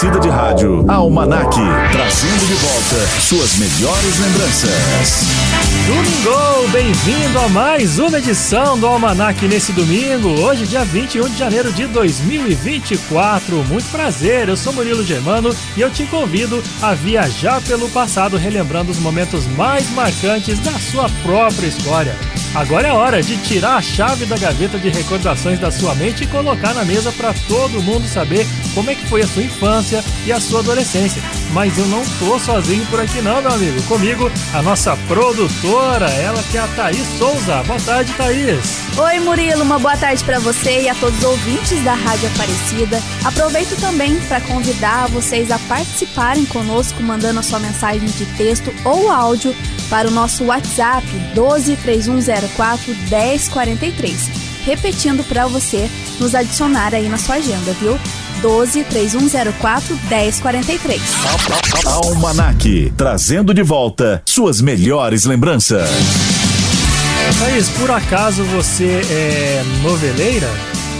Aparecida de Rádio, Almanac, trazendo de volta suas melhores lembranças. Domingo, bem-vindo a mais uma edição do Almanac nesse domingo, hoje dia 21 de janeiro de 2024. Muito prazer, eu sou Murilo Germano e eu te convido a viajar pelo passado relembrando os momentos mais marcantes da sua própria história. Agora é hora de tirar a chave da gaveta de recordações da sua mente e colocar na mesa para todo mundo saber como é que foi a sua infância e a sua adolescência. Mas eu não tô sozinho por aqui não, meu amigo. Comigo, a nossa produtora, ela que é a Thaís Souza. Boa tarde, Thaís. Oi, Murilo. Uma boa tarde para você e a todos os ouvintes da Rádio Aparecida. Aproveito também para convidar vocês a participarem conosco, mandando a sua mensagem de texto ou áudio para o nosso WhatsApp 12 3104 1043. Repetindo para você nos adicionar aí na sua agenda, viu? 12 3104 1043. Almanac, trazendo de volta suas melhores lembranças. Thaís, por acaso você é noveleira?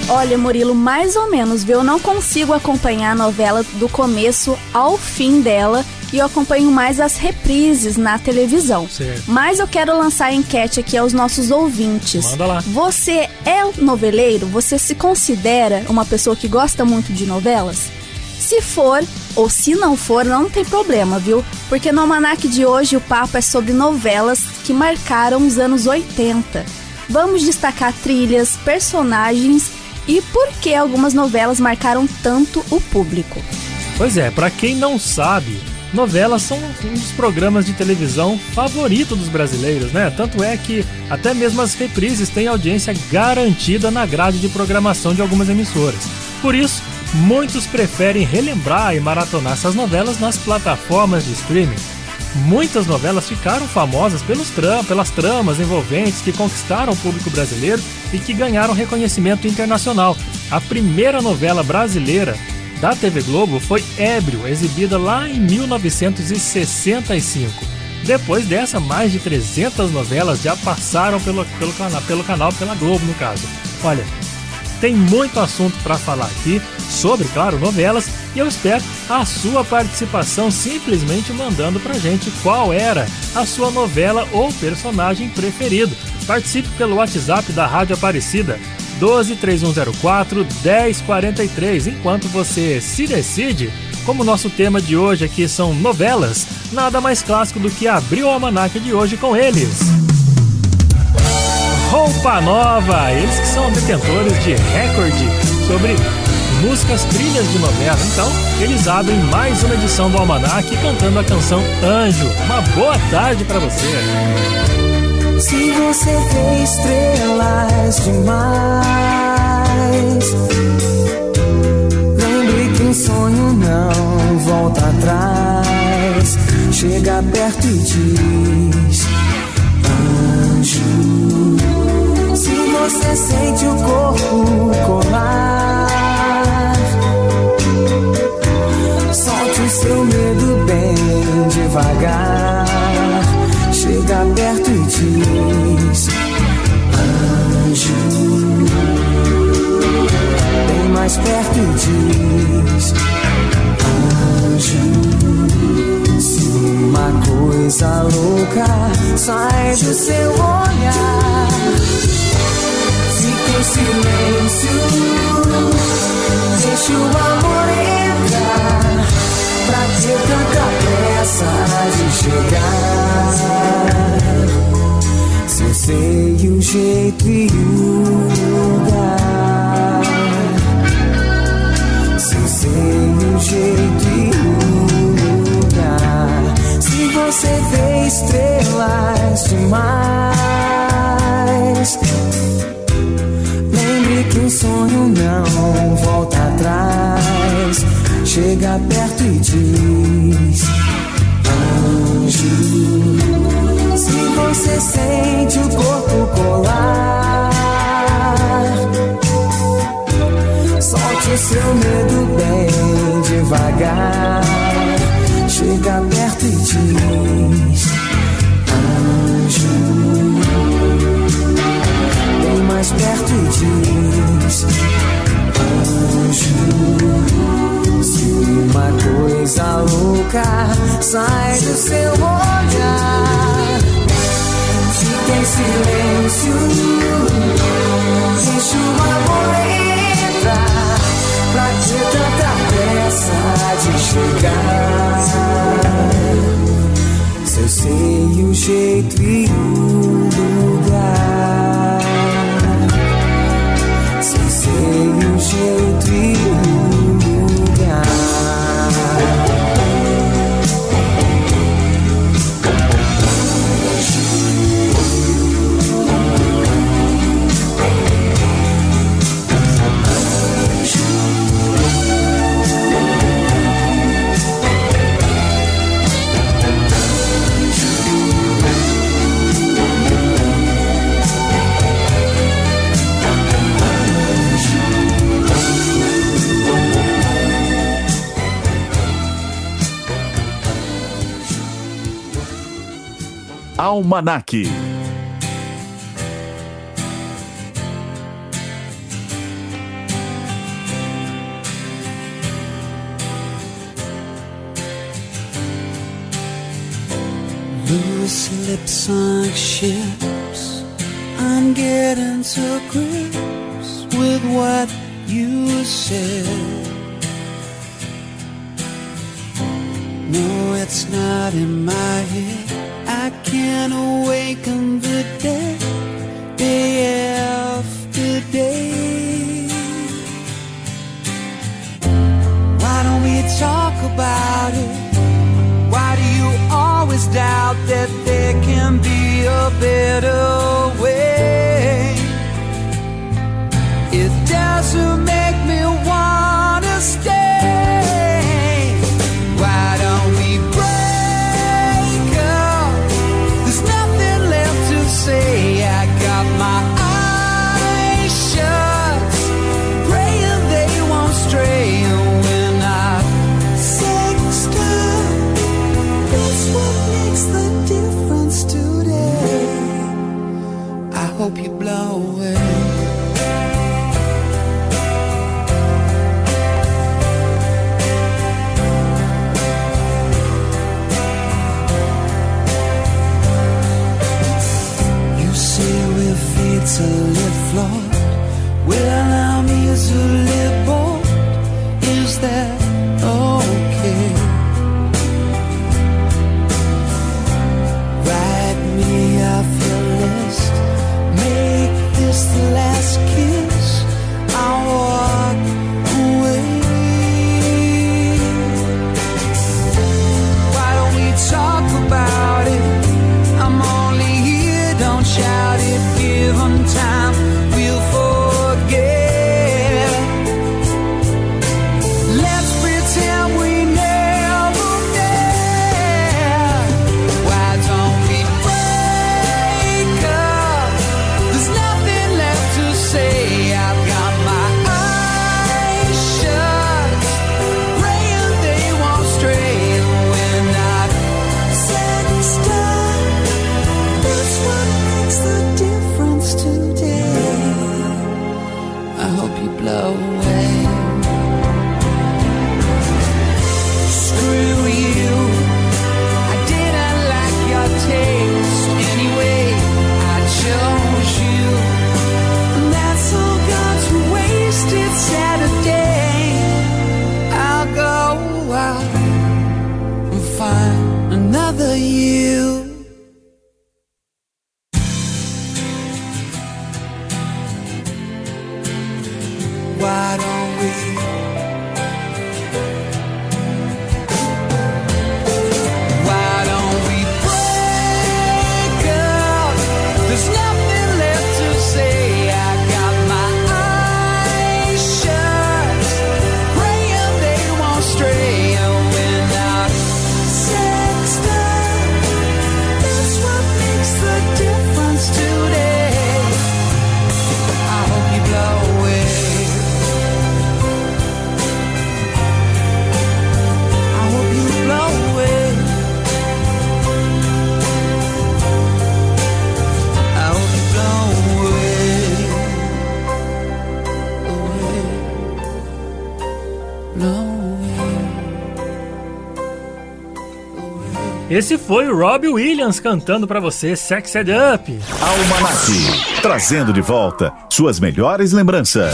Olha, Murilo, mais ou menos, viu? Eu não consigo acompanhar a novela do começo ao fim dela e eu acompanho mais as reprises na televisão. Certo. Mas eu quero lançar a enquete aqui aos nossos ouvintes. Manda lá. Você é noveleiro? Você se considera uma pessoa que gosta muito de novelas? Se for ou se não for, não tem problema, viu? Porque no Almanac de hoje o papo é sobre novelas que marcaram os anos 80. Vamos destacar trilhas, personagens e por que algumas novelas marcaram tanto o público. Pois é, para quem não sabe, novelas são um dos programas de televisão favorito dos brasileiros, né? Tanto é que até mesmo as reprises têm audiência garantida na grade de programação de algumas emissoras. Por isso, muitos preferem relembrar e maratonar essas novelas nas plataformas de streaming. Muitas novelas ficaram famosas pelos tram, pelas tramas envolventes que conquistaram o público brasileiro e que ganharam reconhecimento internacional. A primeira novela brasileira da TV Globo foi Ébrio, exibida lá em 1965. Depois dessa, mais de 300 novelas já passaram pelo, pelo, cana- pelo canal, pela Globo no caso. Olha, tem muito assunto para falar aqui sobre, claro, novelas e eu espero a sua participação simplesmente mandando pra gente qual era a sua novela ou personagem preferido. Participe pelo WhatsApp da Rádio Aparecida 12 3104 1043. Enquanto você se decide, como nosso tema de hoje aqui são novelas, nada mais clássico do que abrir o almanac de hoje com eles. Roupa Nova, eles que são detentores de recorde sobre músicas trilhas de novela. Então, eles abrem mais uma edição do Almanac cantando a canção Anjo. Uma boa tarde para você. Se você vê estrelas demais, lembre que um sonho não volta atrás. Chega perto e diz: Anjo. Se você sente o corpo colar, solte o seu medo bem devagar. Chega perto e diz: Anjo. Bem mais perto e diz: Anjo. Se uma coisa louca sai do seu olhar, fica em silêncio. Deixa o amor entrar. Pra ter tanta pressa de chegar. Se eu sei o jeito e o lugar. Se eu sei o jeito e o lugar. Se você vê estrelas demais Lembre que um sonho não volta atrás. Chega perto e diz: você sente o corpo colar. Solte o seu medo bem devagar. Chega perto e diz: Anjo. Vem mais perto e diz: Anjo. Se uma coisa louca sai do seu olhar em silêncio. Deixa o amor entrar pra ter tanta pressa de chegar. Se eu jeito e lugar. Almanac. Loose lips on ships. I'm getting to grips with what you said. No, it's not in my head. I can awaken the dead day after day. Why don't we talk about it? Why do you always doubt that there can be a better way? It doesn't matter. Esse foi o Robbie Williams cantando para você Sex Ed Up. Almanac, trazendo de volta suas melhores lembranças.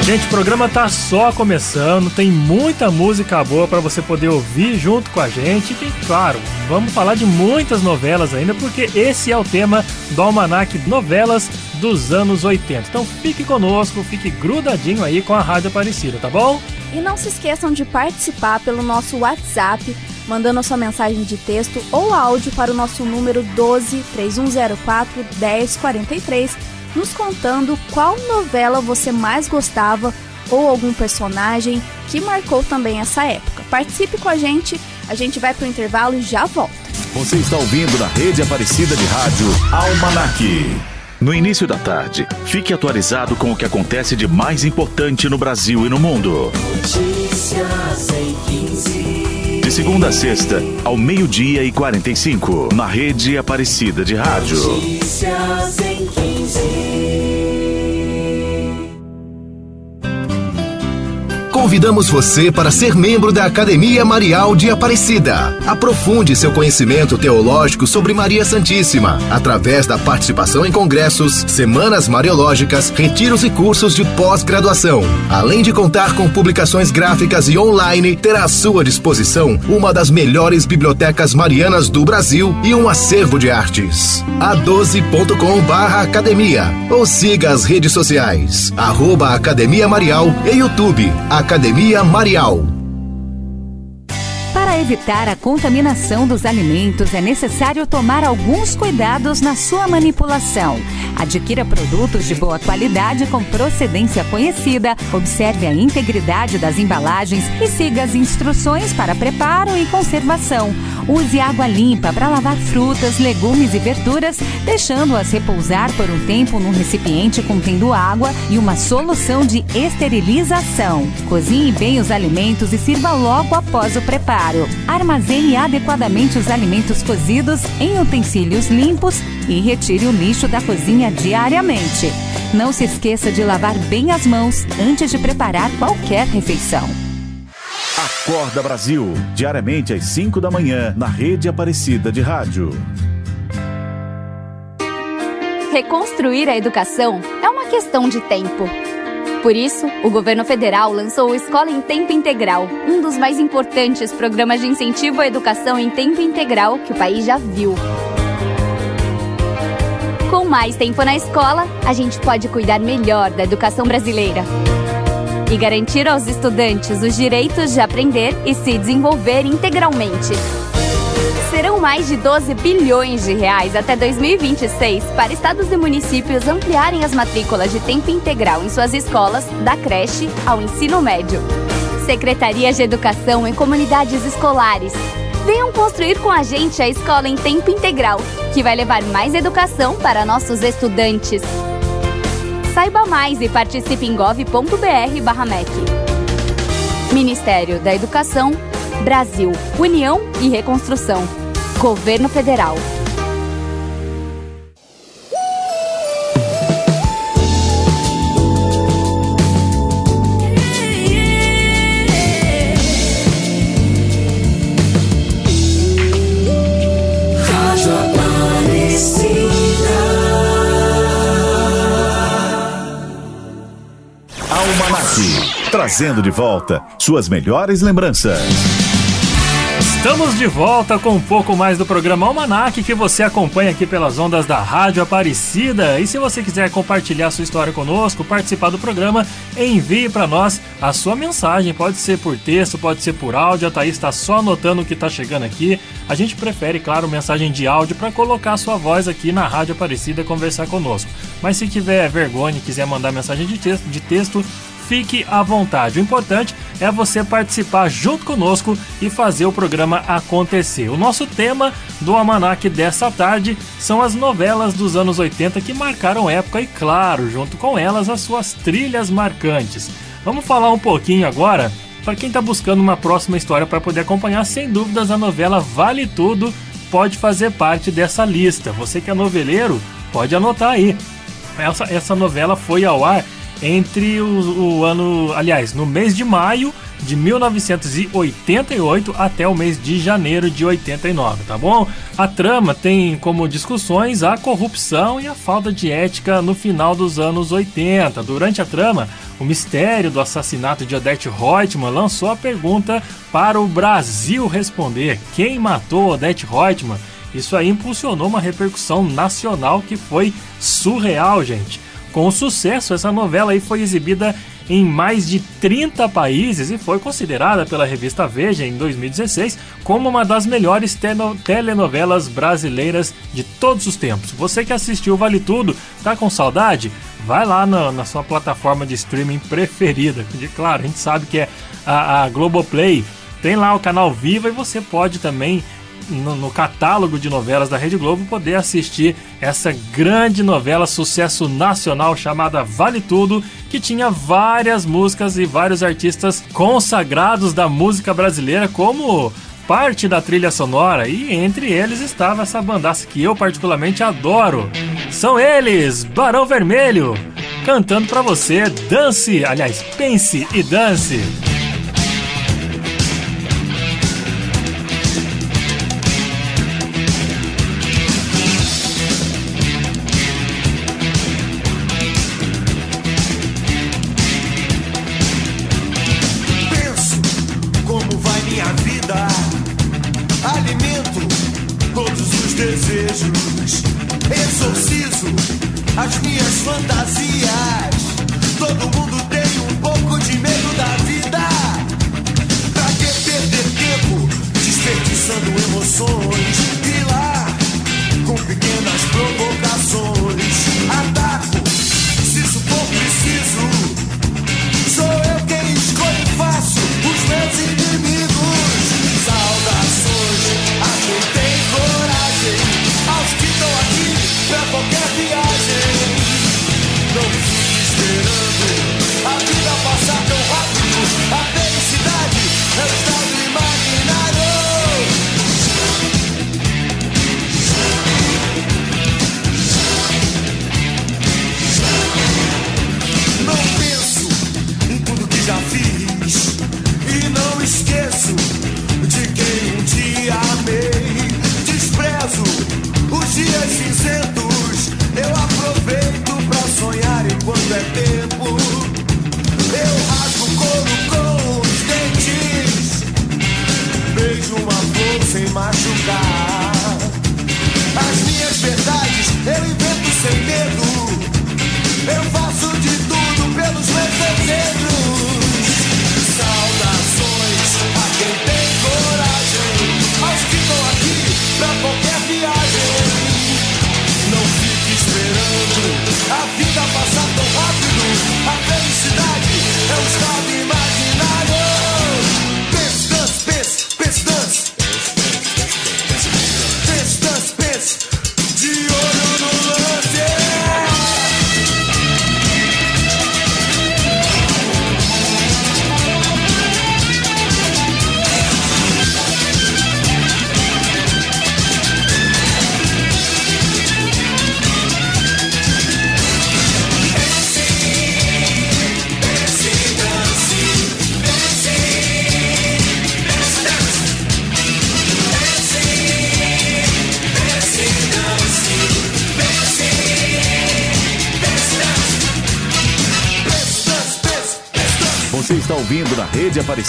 Gente, o programa tá só começando, tem muita música boa para você poder ouvir junto com a gente. E claro, vamos falar de muitas novelas ainda, porque esse é o tema do Almanac Novelas dos anos 80. Então fique conosco, fique grudadinho aí com a Rádio Aparecida, tá bom? E não se esqueçam de participar pelo nosso WhatsApp mandando a sua mensagem de texto ou áudio para o nosso número 12 3104 1043, nos contando qual novela você mais gostava ou algum personagem que marcou também essa época. Participe com a gente, a gente vai para o intervalo e já volta. Você está ouvindo na rede Aparecida de Rádio Almanac. No início da tarde, fique atualizado com o que acontece de mais importante no Brasil e no mundo. Notícias em 15. De segunda a sexta, ao meio-dia e 45, na rede Aparecida de Rádio. Notícias em 15. Convidamos você para ser membro da Academia Marial de Aparecida. Aprofunde seu conhecimento teológico sobre Maria Santíssima, através da participação em congressos, semanas mariológicas, retiros e cursos de pós-graduação. Além de contar com publicações gráficas e online, terá à sua disposição uma das melhores bibliotecas marianas do Brasil e um acervo de artes. a12.com/barra academia ou siga as redes sociais, arroba Academia Marial e YouTube. Academia Marial. Para evitar a contaminação dos alimentos, é necessário tomar alguns cuidados na sua manipulação. Adquira produtos de boa qualidade com procedência conhecida, observe a integridade das embalagens e siga as instruções para preparo e conservação. Use água limpa para lavar frutas, legumes e verduras, deixando-as repousar por um tempo num recipiente contendo água e uma solução de esterilização. Cozinhe bem os alimentos e sirva logo após o preparo. Armazene adequadamente os alimentos cozidos em utensílios limpos e retire o lixo da cozinha diariamente. Não se esqueça de lavar bem as mãos antes de preparar qualquer refeição. Acorda Brasil, diariamente às 5 da manhã, na rede Aparecida de Rádio. Reconstruir a educação é uma questão de tempo. Por isso, o governo federal lançou o Escola em Tempo Integral, um dos mais importantes programas de incentivo à educação em tempo integral que o país já viu. Com mais tempo na escola, a gente pode cuidar melhor da educação brasileira e garantir aos estudantes os direitos de aprender e se desenvolver integralmente. Serão mais de 12 bilhões de reais até 2026 para estados e municípios ampliarem as matrículas de tempo integral em suas escolas, da creche ao ensino médio. Secretarias de Educação em comunidades escolares. Venham construir com a gente a escola em tempo integral, que vai levar mais educação para nossos estudantes. Saiba mais e participe em gov.br/mec. Ministério da Educação, Brasil, União e Reconstrução. Governo Federal. Almanac, trazendo de volta suas melhores lembranças. Estamos de volta com um pouco mais do programa Almanac que você acompanha aqui pelas ondas da Rádio Aparecida. E se você quiser compartilhar sua história conosco, participar do programa, envie para nós a sua mensagem. Pode ser por texto, pode ser por áudio. A Thaís está só anotando o que está chegando aqui. A gente prefere, claro, mensagem de áudio para colocar a sua voz aqui na Rádio Aparecida conversar conosco. Mas se tiver vergonha e quiser mandar mensagem de texto, de texto fique à vontade. O importante é você participar junto conosco e fazer o programa acontecer. O nosso tema do Almanac dessa tarde são as novelas dos anos 80 que marcaram época e, claro, junto com elas, as suas trilhas marcantes. Vamos falar um pouquinho agora para quem está buscando uma próxima história para poder acompanhar, sem dúvidas, a novela Vale Tudo pode fazer parte dessa lista. Você que é noveleiro, pode anotar aí. Essa, essa novela foi ao ar entre o, o ano, aliás, no mês de maio de 1988 até o mês de janeiro de 89, tá bom? A trama tem como discussões a corrupção e a falta de ética no final dos anos 80. Durante a trama, o mistério do assassinato de Odette Reutemann lançou a pergunta para o Brasil responder: quem matou Odette Reutemann? Isso aí impulsionou uma repercussão nacional que foi surreal, gente. Com sucesso, essa novela aí foi exibida em mais de 30 países e foi considerada pela revista Veja em 2016 como uma das melhores telenovelas brasileiras de todos os tempos. Você que assistiu Vale Tudo, tá com saudade? Vai lá na, na sua plataforma de streaming preferida. Claro, a gente sabe que é a, a Globoplay. Tem lá o canal Viva e você pode também no, no, catálogo de novelas da Rede Globo poder assistir essa grande novela sucesso nacional chamada Vale Tudo, que tinha várias músicas e vários artistas consagrados da música brasileira como parte da trilha sonora e entre eles estava essa bandaça que eu particularmente adoro. São eles, Barão Vermelho, cantando para você Dance, aliás, Pense e Dance.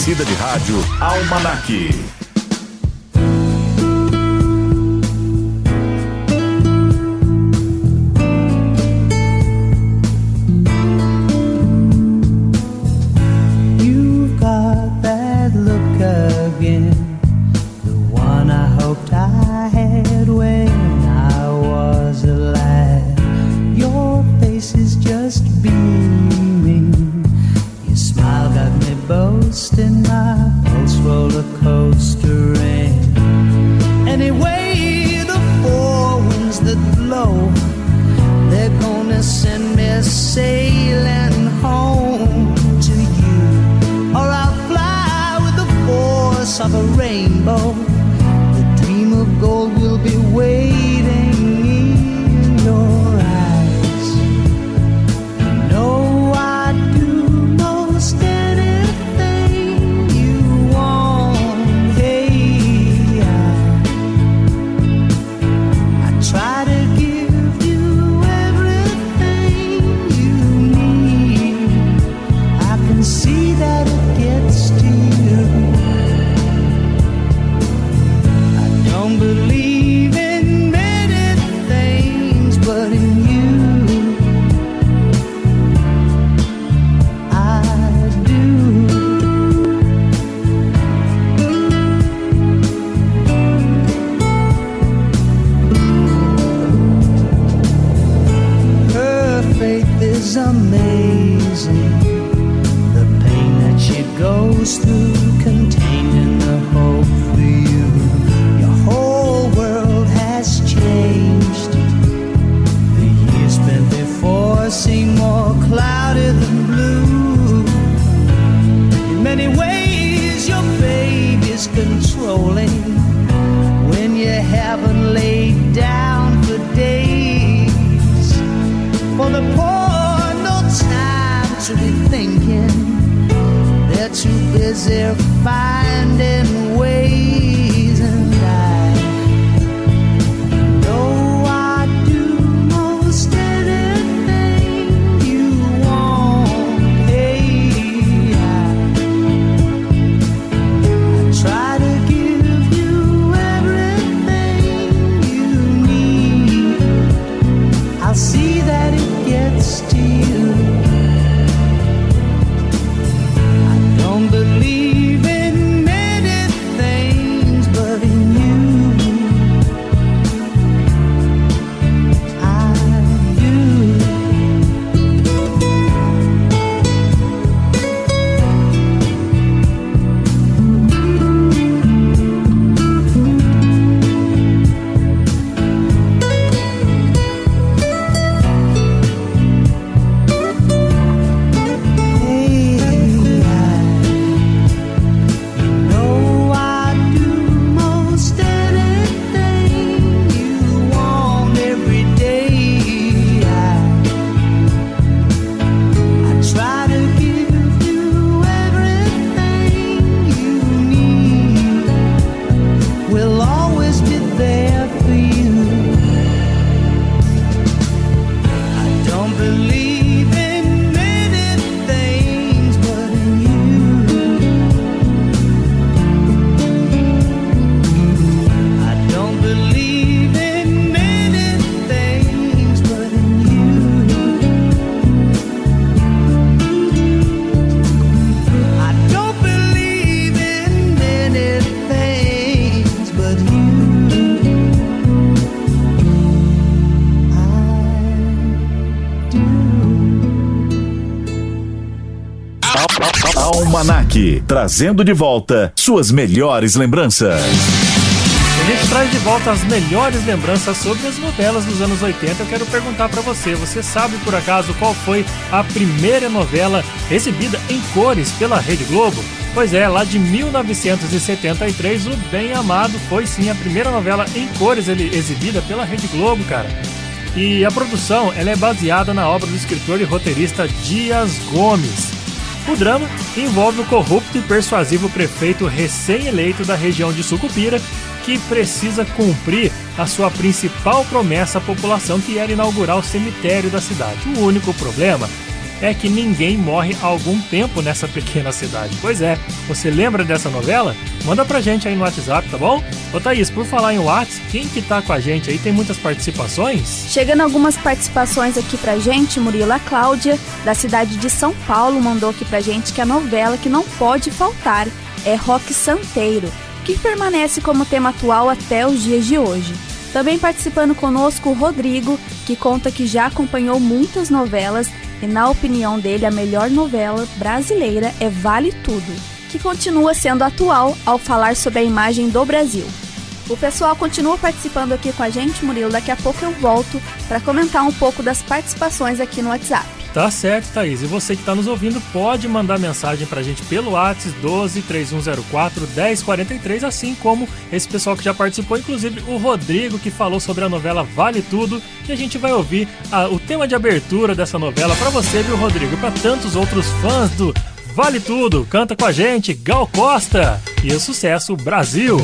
Rede Trazendo de volta suas melhores lembranças. A gente traz de volta as melhores lembranças sobre as novelas dos anos 80. Eu quero perguntar pra você, você sabe por acaso qual foi a primeira novela exibida em cores pela Rede Globo? Pois é, lá de 1973, o Bem Amado foi sim a primeira novela em cores exibida pela Rede Globo, cara. E a produção ela é baseada na obra do escritor e roteirista Dias Gomes. O drama envolve o corrupto e persuasivo prefeito recém-eleito da região de Sucupira, que precisa cumprir a sua principal promessa à população, que era inaugurar o cemitério da cidade. O único problema é que ninguém morre há algum tempo nessa pequena cidade. Pois é, você lembra dessa novela? Manda pra gente aí no WhatsApp, tá bom? Ô Thaís, por falar em WhatsApp, quem que tá com a gente aí? Tem muitas participações? Chegando algumas participações aqui pra gente, Murilo a Cláudia, da cidade de São Paulo, mandou aqui pra gente que a novela que não pode faltar é Rock Santeiro, que permanece como tema atual até os dias de hoje. Também participando conosco o Rodrigo, que conta que já acompanhou muitas novelas e, na opinião dele, a melhor novela brasileira é Vale Tudo, que continua sendo atual ao falar sobre a imagem do Brasil. O pessoal continua participando aqui com a gente, Murilo. Daqui a pouco eu volto para comentar um pouco das participações aqui no WhatsApp. Tá certo, Thaís. E você que está nos ouvindo pode mandar mensagem pra gente pelo WhatsApp 12 3104 1043, assim como esse pessoal que já participou, inclusive o Rodrigo, que falou sobre a novela Vale Tudo. E a gente vai ouvir a- o tema de abertura dessa novela pra você, viu, Rodrigo? E pra tantos outros fãs do Vale Tudo. Canta com a gente, Gal Costa. E o sucesso Brasil.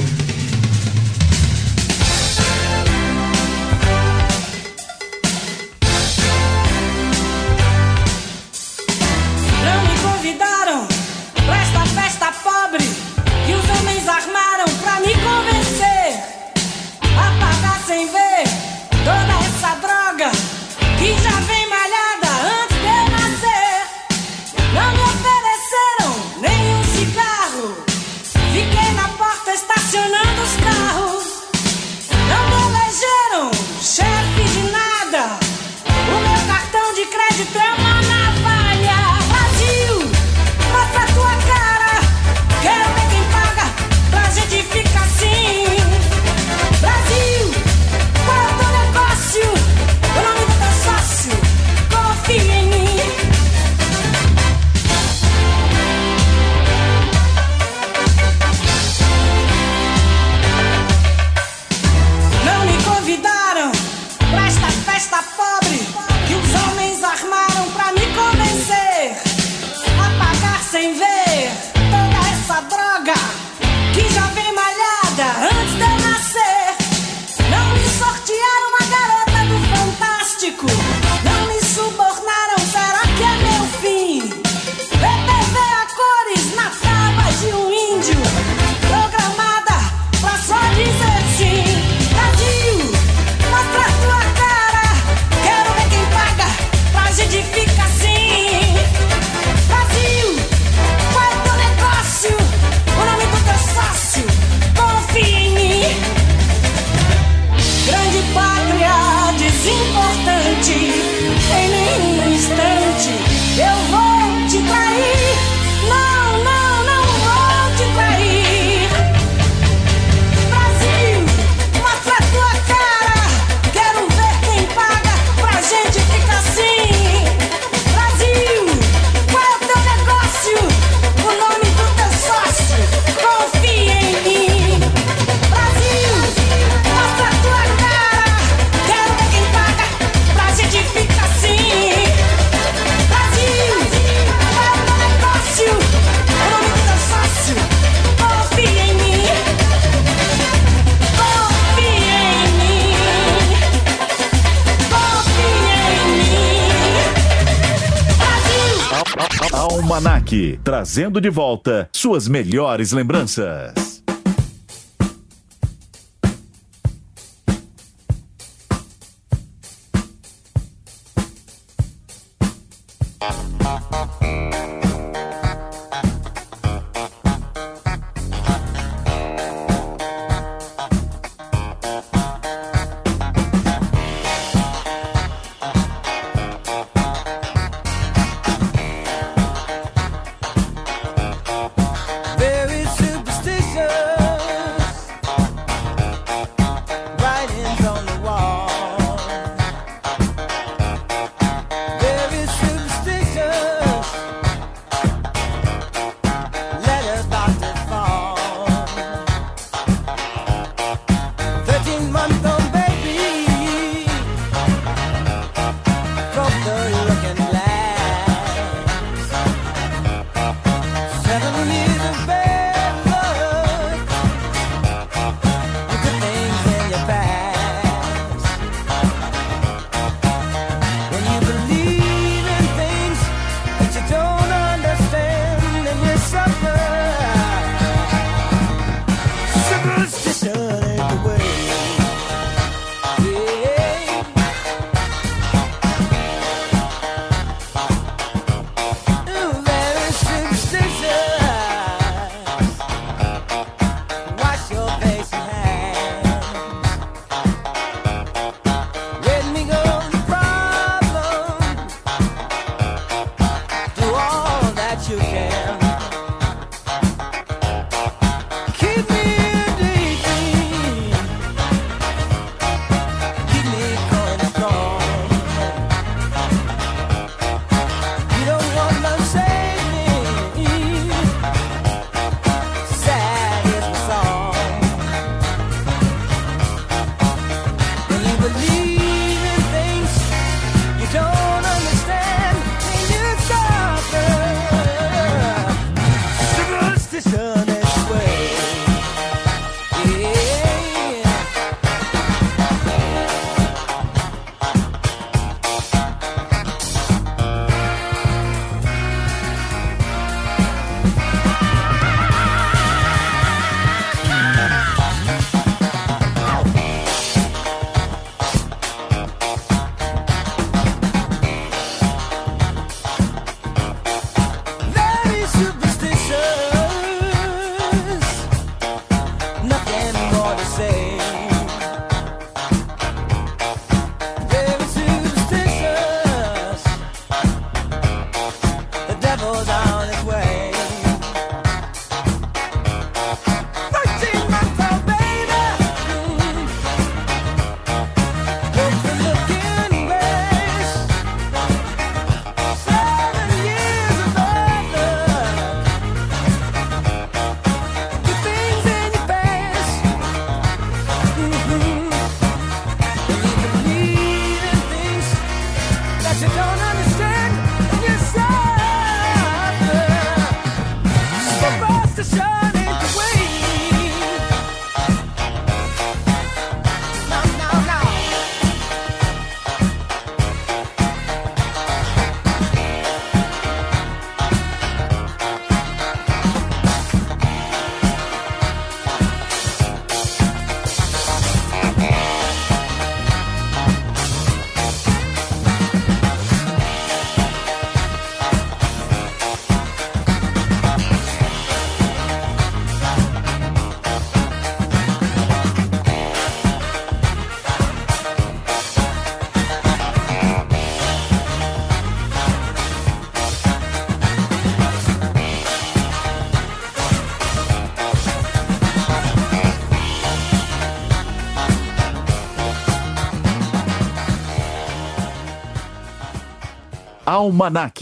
Trazendo de volta suas melhores lembranças. Almanac.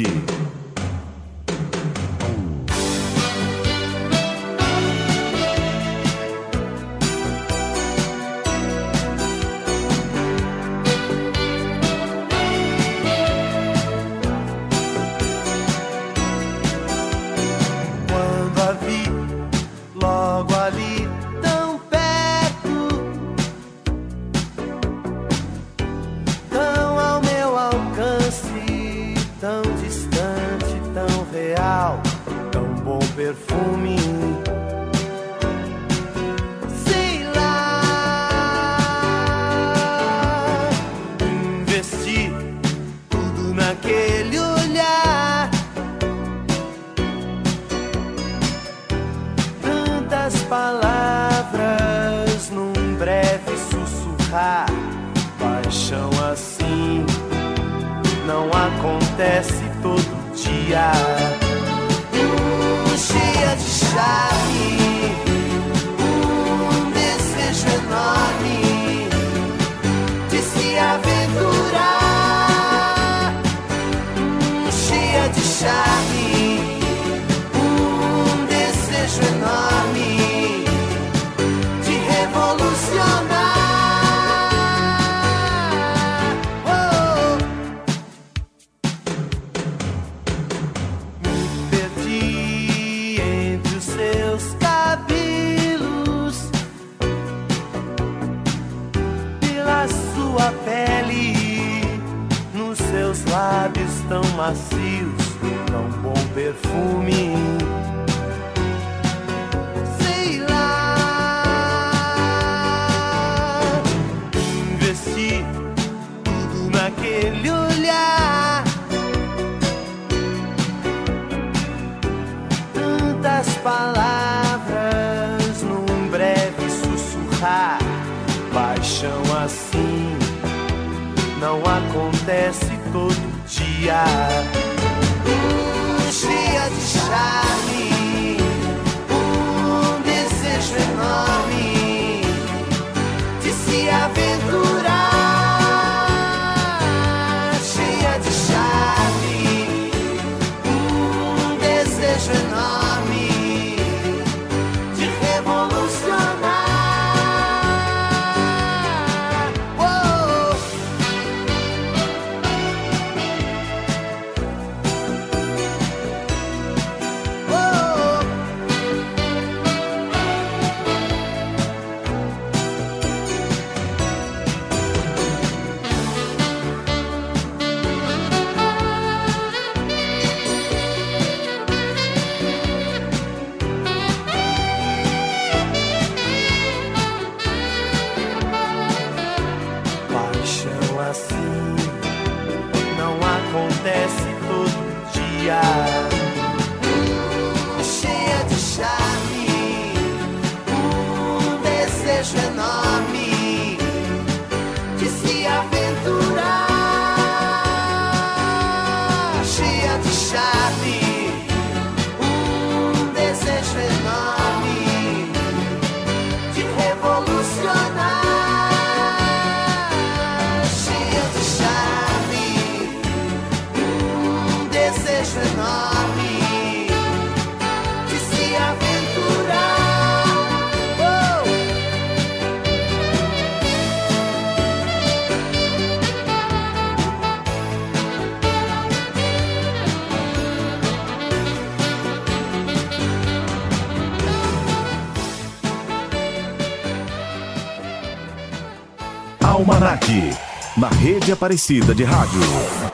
Aparecida de Rádio.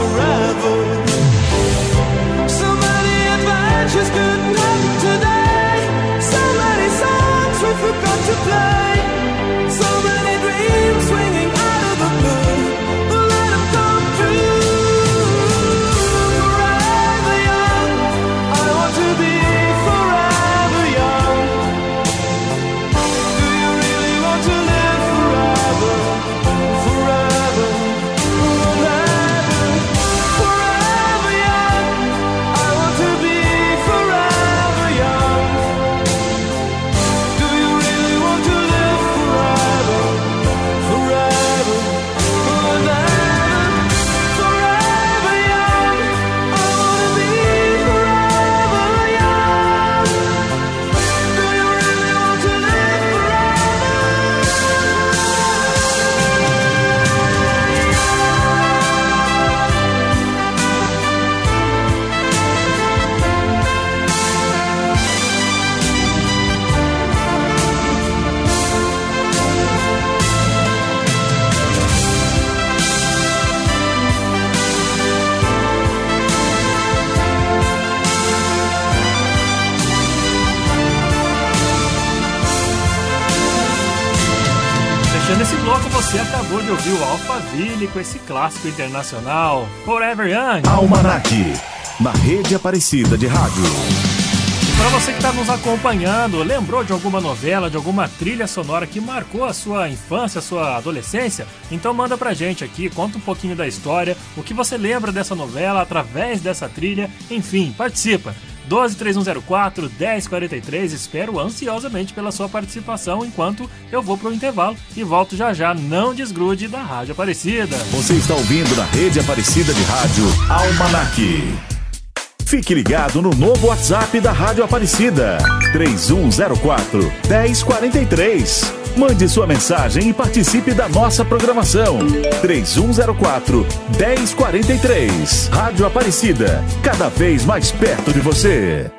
Forever. Alphaville com esse clássico internacional, Forever Young. Almanac, na rede Aparecida de Rádio. E para você que está nos acompanhando, lembrou de alguma novela, de alguma trilha sonora que marcou a sua infância, a sua adolescência? Então manda pra gente aqui, conta um pouquinho da história, o que você lembra dessa novela através dessa trilha, enfim, participa. 123104 1043, espero ansiosamente pela sua participação enquanto eu vou pro intervalo e volto já já, não desgrude da Rádio Aparecida. Você está ouvindo na rede Aparecida de Rádio Almanac. Fique ligado no novo WhatsApp da Rádio Aparecida. 3104 1043. Mande sua mensagem e participe da nossa programação. 3104 1043. Rádio Aparecida, cada vez mais perto de você.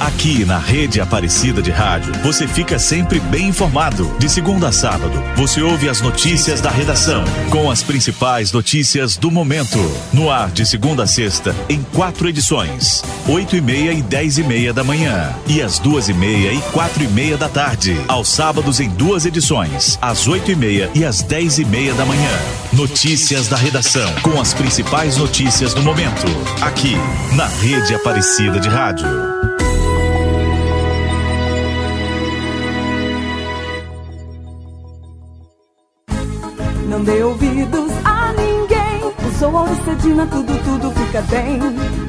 Aqui na Rede Aparecida de Rádio, você fica sempre bem informado. De segunda a sábado, você ouve as notícias da redação, com as principais notícias do momento. No ar de segunda a sexta, em quatro edições: oito e meia e dez e meia da manhã, e às duas e meia e quatro e meia da tarde. Aos sábados, em duas edições, às oito e meia e às dez e meia da manhã. Notícias da redação, com as principais notícias do momento. Aqui, na Rede Aparecida de Rádio. Dê ouvidos a ninguém. Usou Auricedina, tudo, tudo fica bem.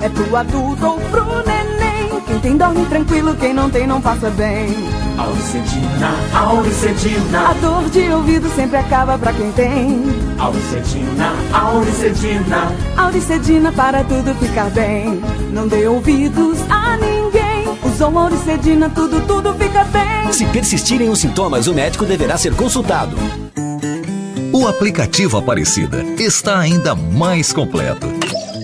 É pro adulto ou pro neném. Quem tem dorme tranquilo, quem não tem não passa bem. Auricedina, Auricedina, A dor de ouvido sempre acaba pra quem tem. Auricedina, Auricedina. Auricedina para tudo ficar bem. Não dê ouvidos a ninguém. Usou Auricedina, tudo, tudo fica bem. Se persistirem os sintomas, o médico deverá ser consultado. O aplicativo Aparecida está ainda mais completo.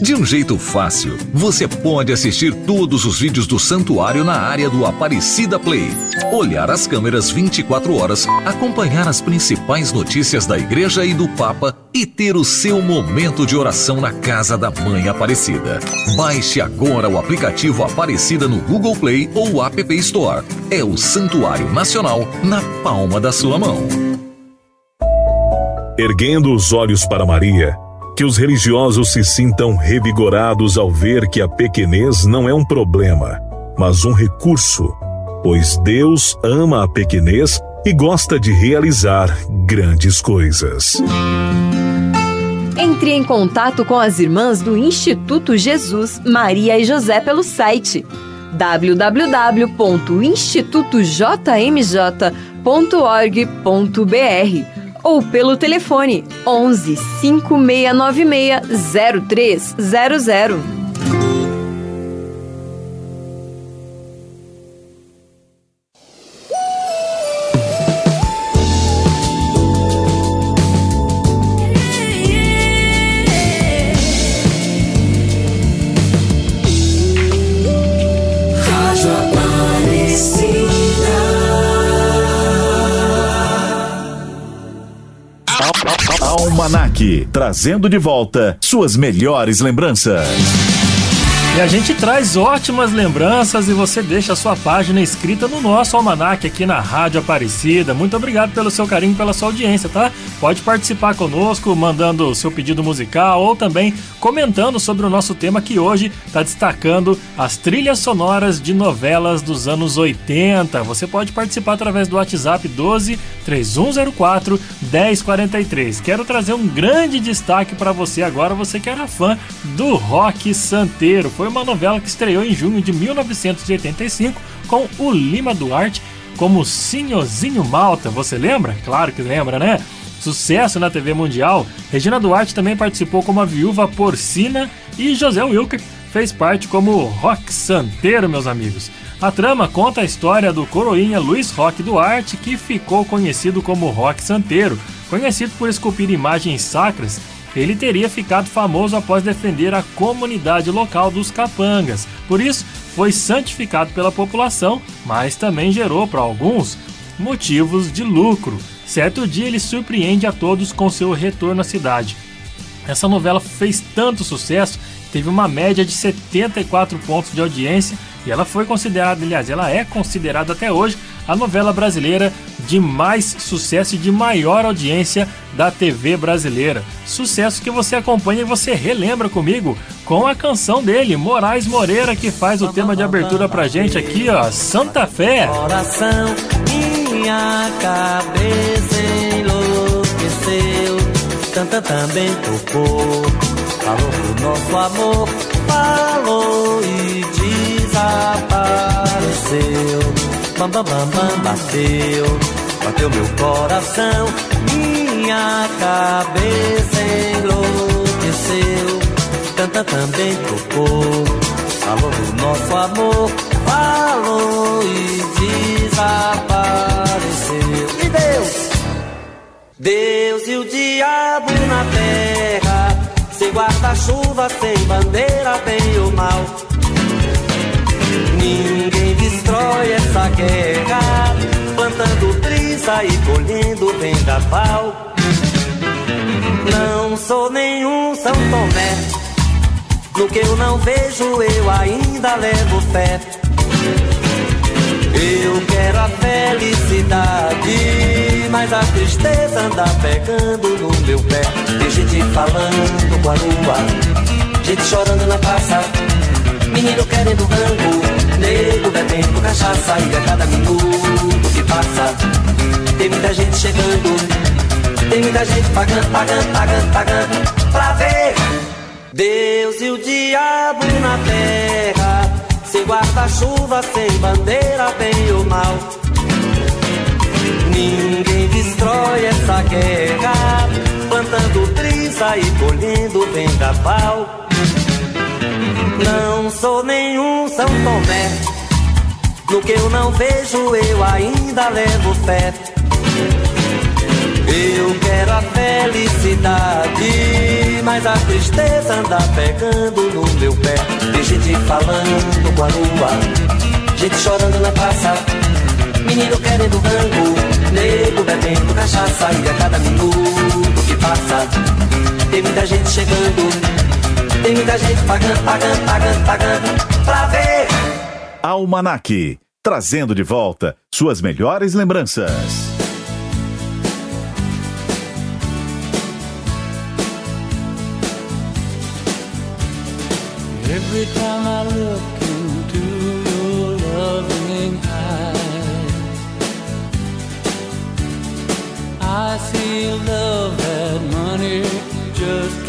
De um jeito fácil, você pode assistir todos os vídeos do santuário na área do Aparecida Play, olhar as câmeras 24 horas, acompanhar as principais notícias da igreja e do Papa e ter o seu momento de oração na casa da Mãe Aparecida. Baixe agora o aplicativo Aparecida no Google Play ou App Store. É o Santuário Nacional na palma da sua mão. Erguendo os olhos para Maria, que os religiosos se sintam revigorados ao ver que a pequenez não é um problema, mas um recurso, pois Deus ama a pequenez e gosta de realizar grandes coisas. Entre em contato com as irmãs do Instituto Jesus, Maria e José pelo site www.institutojmj.org.br ou pelo telefone 11 5696 0300. Trazendo de volta suas melhores lembranças. E a gente traz ótimas lembranças e você deixa a sua página escrita no nosso almanac aqui na Rádio Aparecida. Muito obrigado pelo seu carinho, pela sua audiência, tá? Pode participar conosco, mandando o seu pedido musical ou também comentando sobre o nosso tema que hoje está destacando as trilhas sonoras de novelas dos anos 80. Você pode participar através do WhatsApp 12 3104 1043. Quero trazer um grande destaque para você agora, você que era fã do rock santeiro foi uma novela que estreou em junho de 1985 com o Lima Duarte como Sinhozinho Malta. Você lembra? Claro que lembra, né? Sucesso na TV Mundial. Regina Duarte também participou como a viúva porcina e José Wilker fez parte como Rock Santeiro, meus amigos. A trama conta a história do coroinha Luiz Roque Duarte, que ficou conhecido como Rock Santeiro, conhecido por esculpir imagens sacras ele teria ficado famoso após defender a comunidade local dos capangas. Por isso, foi santificado pela população, mas também gerou para alguns motivos de lucro. Certo dia ele surpreende a todos com seu retorno à cidade. Essa novela fez tanto sucesso, teve uma média de 74 pontos de audiência e ela foi considerada, aliás, ela é considerada até hoje a novela brasileira de mais sucesso e de maior audiência da TV brasileira. Sucesso que você acompanha e você relembra comigo com a canção dele, Moraes Moreira, que faz o tema de abertura pra gente aqui, ó, Santa Fé. Coração, minha cabeça enlouqueceu, Santa também tocou, falou do nosso amor, falou e desapareceu bam bam bam bam bateu, bateu meu coração, minha cabeça enlouqueceu, canta também tocou, falou do nosso amor, falou e desapareceu. E Deus, Deus e o diabo na terra, sem guarda-chuva, sem bandeira, bem ou mal. Ninguém destrói essa guerra, plantando brisa e colhendo vendaval. Não sou nenhum São Tomé, no que eu não vejo eu ainda levo fé. Eu quero a felicidade, mas a tristeza anda pegando no meu pé. Tem gente falando com a lua, gente chorando na praça, menino querendo rango nego bebendo cachaça e a cada minuto que passa. Tem muita gente chegando, tem muita gente pagando, pagando, pagando, pagando pra ver Deus e o diabo na terra, sem guarda-chuva, sem bandeira, bem ou mal. Ninguém destrói essa guerra, plantando brisa e colhendo vendaval. Não sou nenhum São Tomé. No que eu não vejo, eu ainda levo fé. Eu quero a felicidade, mas a tristeza anda pegando no meu pé. Tem gente falando com a lua, gente chorando na praça, menino querendo rango, nego bebendo cachaça. E a cada minuto que passa, tem muita gente chegando tem muita gente pagando, pagando, pagando, pagando pra ver. Almanac, trazendo de volta suas melhores lembranças. Every time I look into your loving eyes, I see love that money just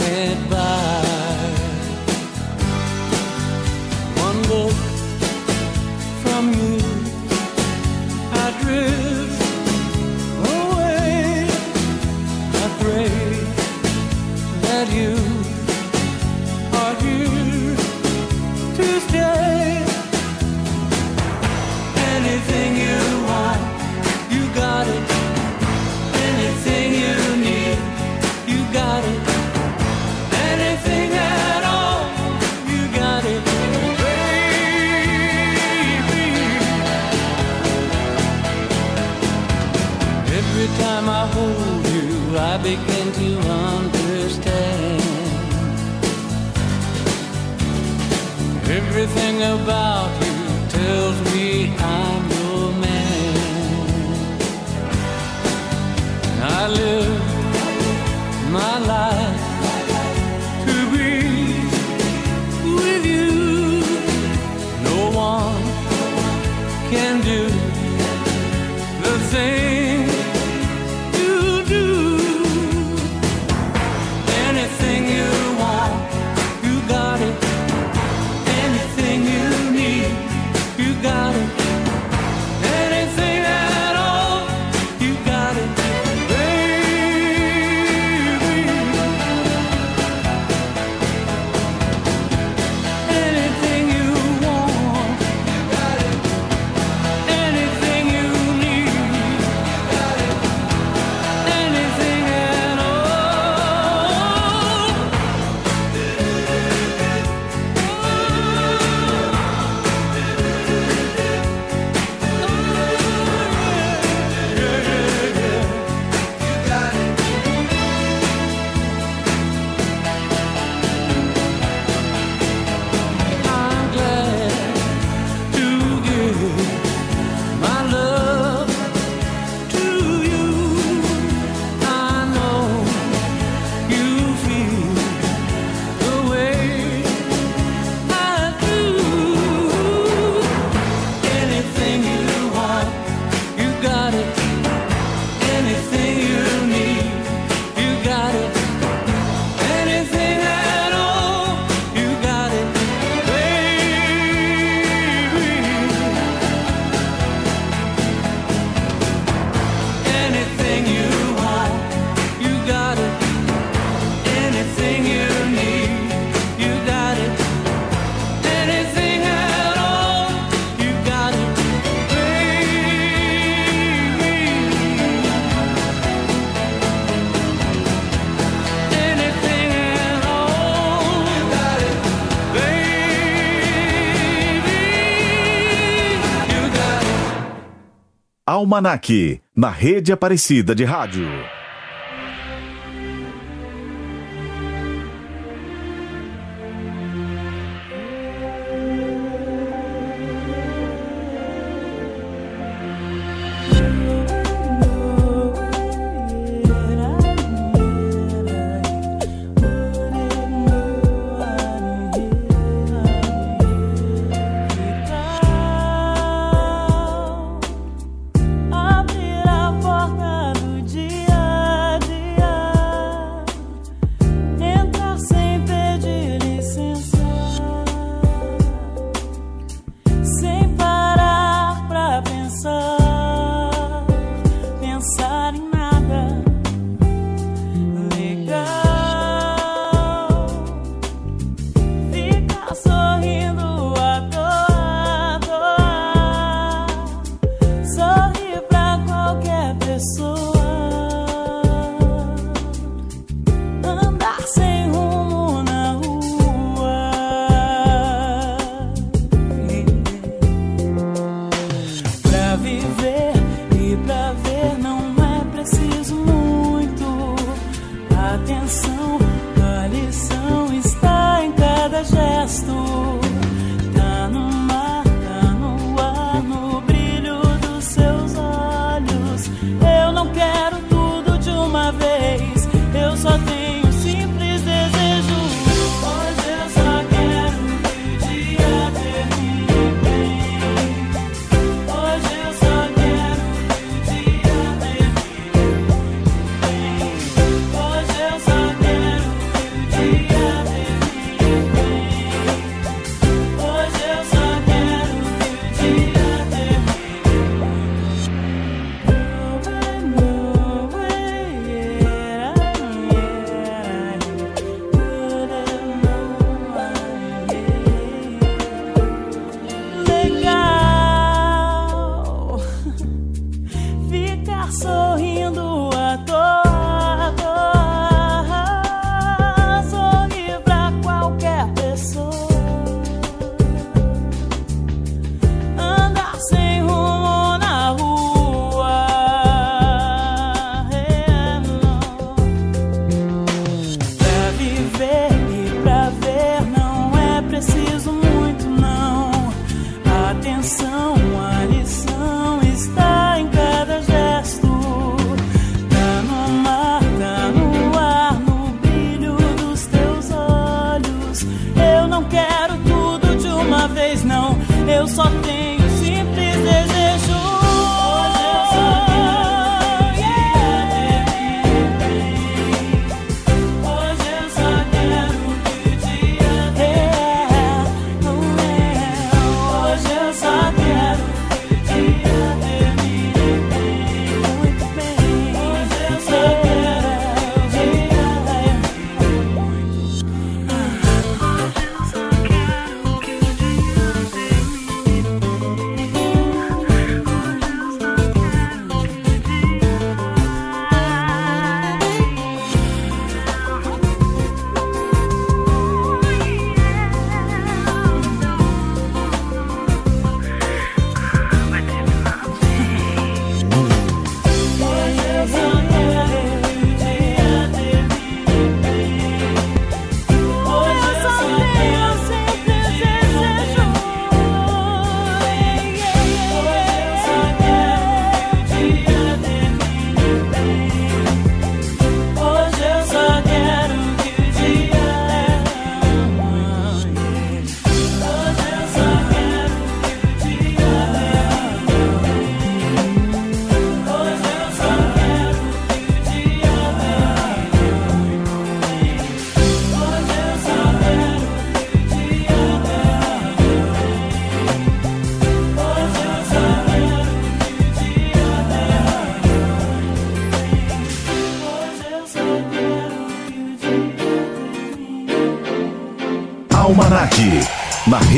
Almanac, na rede Aparecida de Rádio.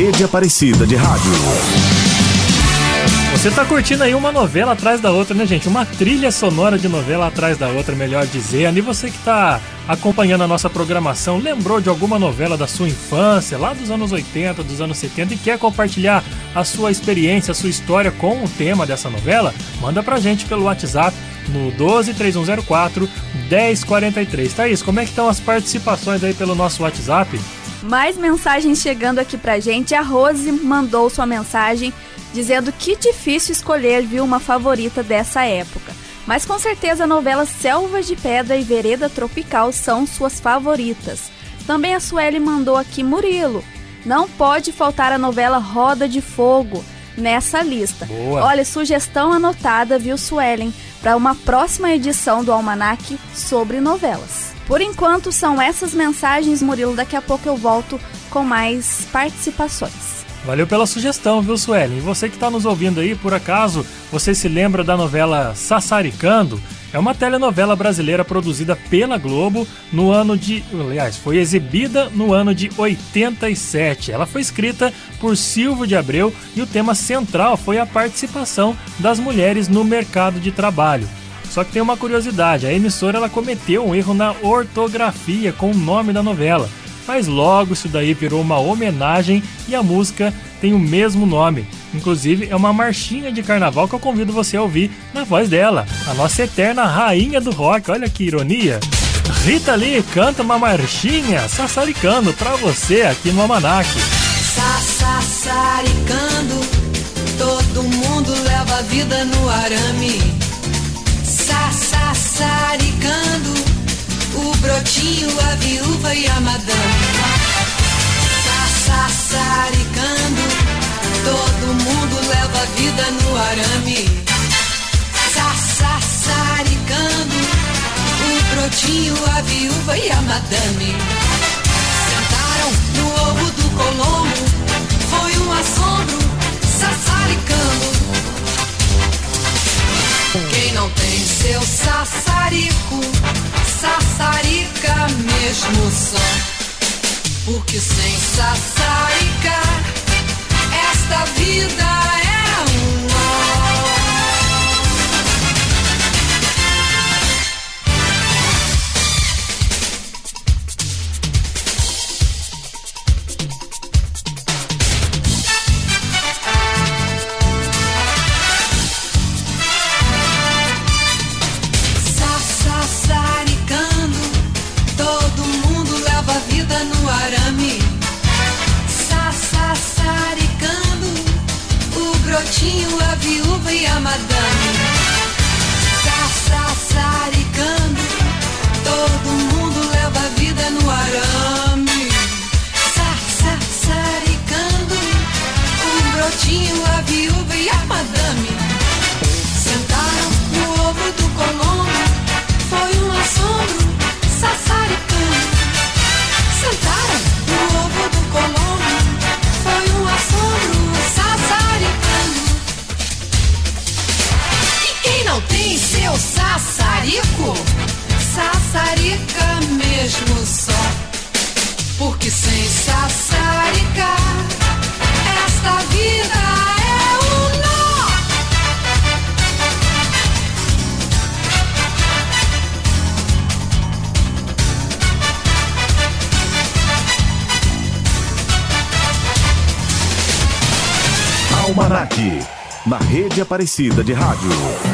Rede Aparecida de Rádio. Você tá curtindo aí uma novela atrás da outra, né, gente? Uma trilha sonora de novela atrás da outra, melhor dizendo. E você que tá acompanhando a nossa programação, lembrou de alguma novela da sua infância, lá dos anos 80, dos anos 70 e quer compartilhar a sua experiência, a sua história com o tema dessa novela? Manda pra gente pelo WhatsApp no 12 3104 1043. Thaís, como é que estão as participações aí pelo nosso WhatsApp? Mais mensagens chegando aqui pra gente. A Rose mandou sua mensagem dizendo que difícil escolher, viu, uma favorita dessa época. Mas com certeza a novela Selvas de Pedra e Vereda Tropical são suas favoritas. Também a Sueli mandou aqui Murilo. Não pode faltar a novela Roda de Fogo nessa lista. Boa. Olha, sugestão anotada, viu, Suelen, para uma próxima edição do Almanac sobre novelas. Por enquanto são essas mensagens, Murilo. Daqui a pouco eu volto com mais participações. Valeu pela sugestão, viu, Suelen? E você que está nos ouvindo aí, por acaso, você se lembra da novela Sassaricando? É uma telenovela brasileira produzida pela Globo no ano de. Aliás, foi exibida no ano de 87. Ela foi escrita por Silvio de Abreu e o tema central foi a participação das mulheres no mercado de trabalho. Só que tem uma curiosidade: a emissora ela cometeu um erro na ortografia com o nome da novela. Mas logo isso daí virou uma homenagem e a música tem o mesmo nome. Inclusive é uma marchinha de carnaval que eu convido você a ouvir na voz dela, a nossa eterna rainha do rock. Olha que ironia! Rita Lee canta uma marchinha sassaricando pra você aqui no Almanac. Sassaricando, todo mundo leva a vida no arame. Sassaricando, o brotinho, a viúva e a madame. Sassaricando, todo mundo leva a vida no arame. Sassaricando, o brotinho, a viúva e a madame. Sentaram no ovo do colombo, foi um assombro, tem seu sassarico, sassarica mesmo só. Porque sem sassaricar, esta vida Aparecida de Rádio.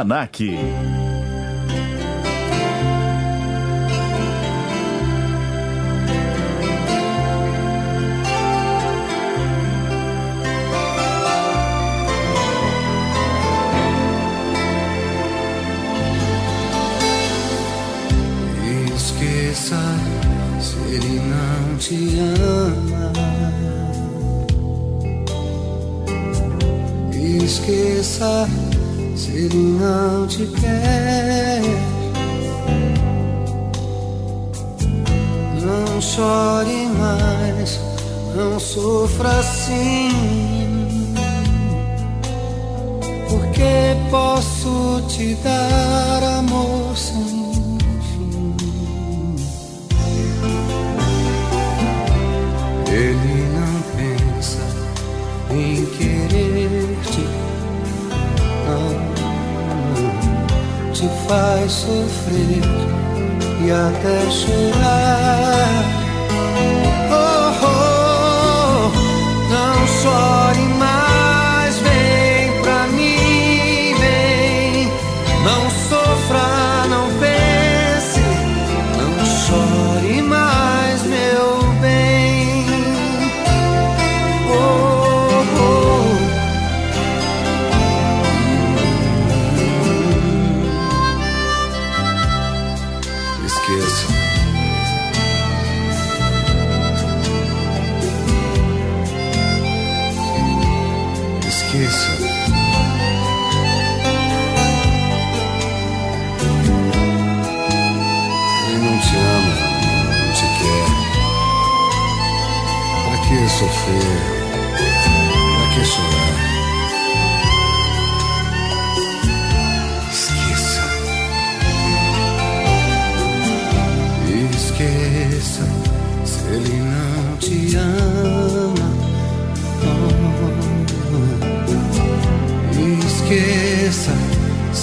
Almanac.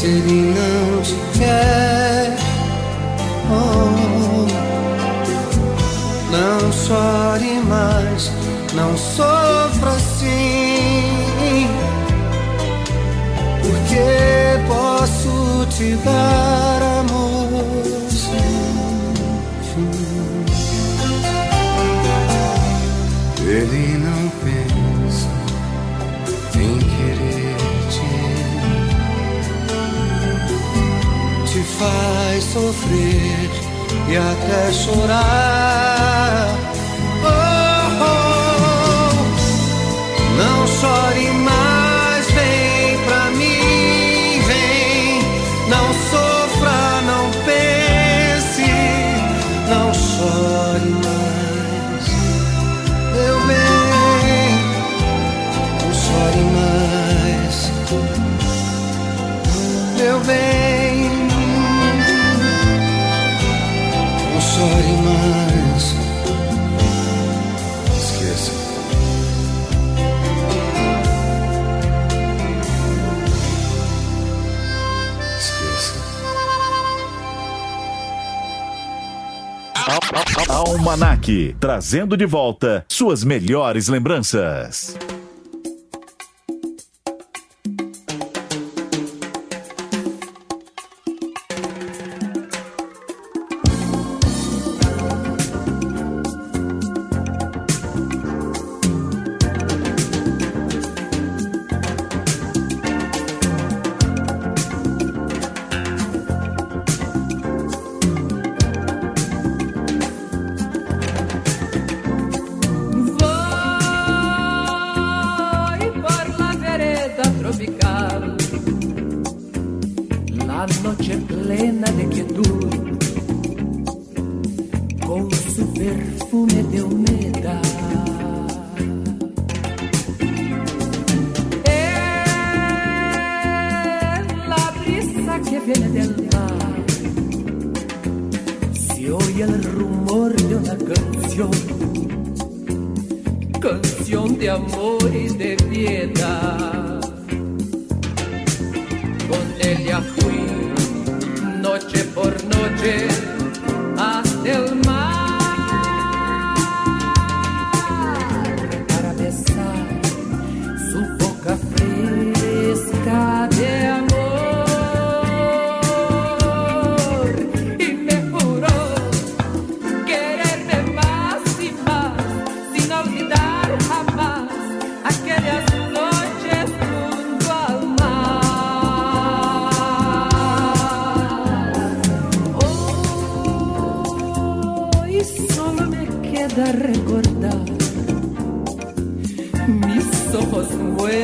ele não te quer. Oh, não chore mais, não sofra assim, porque posso te dar. sofrer e até chorar. Almanac, trazendo de volta suas melhores lembranças.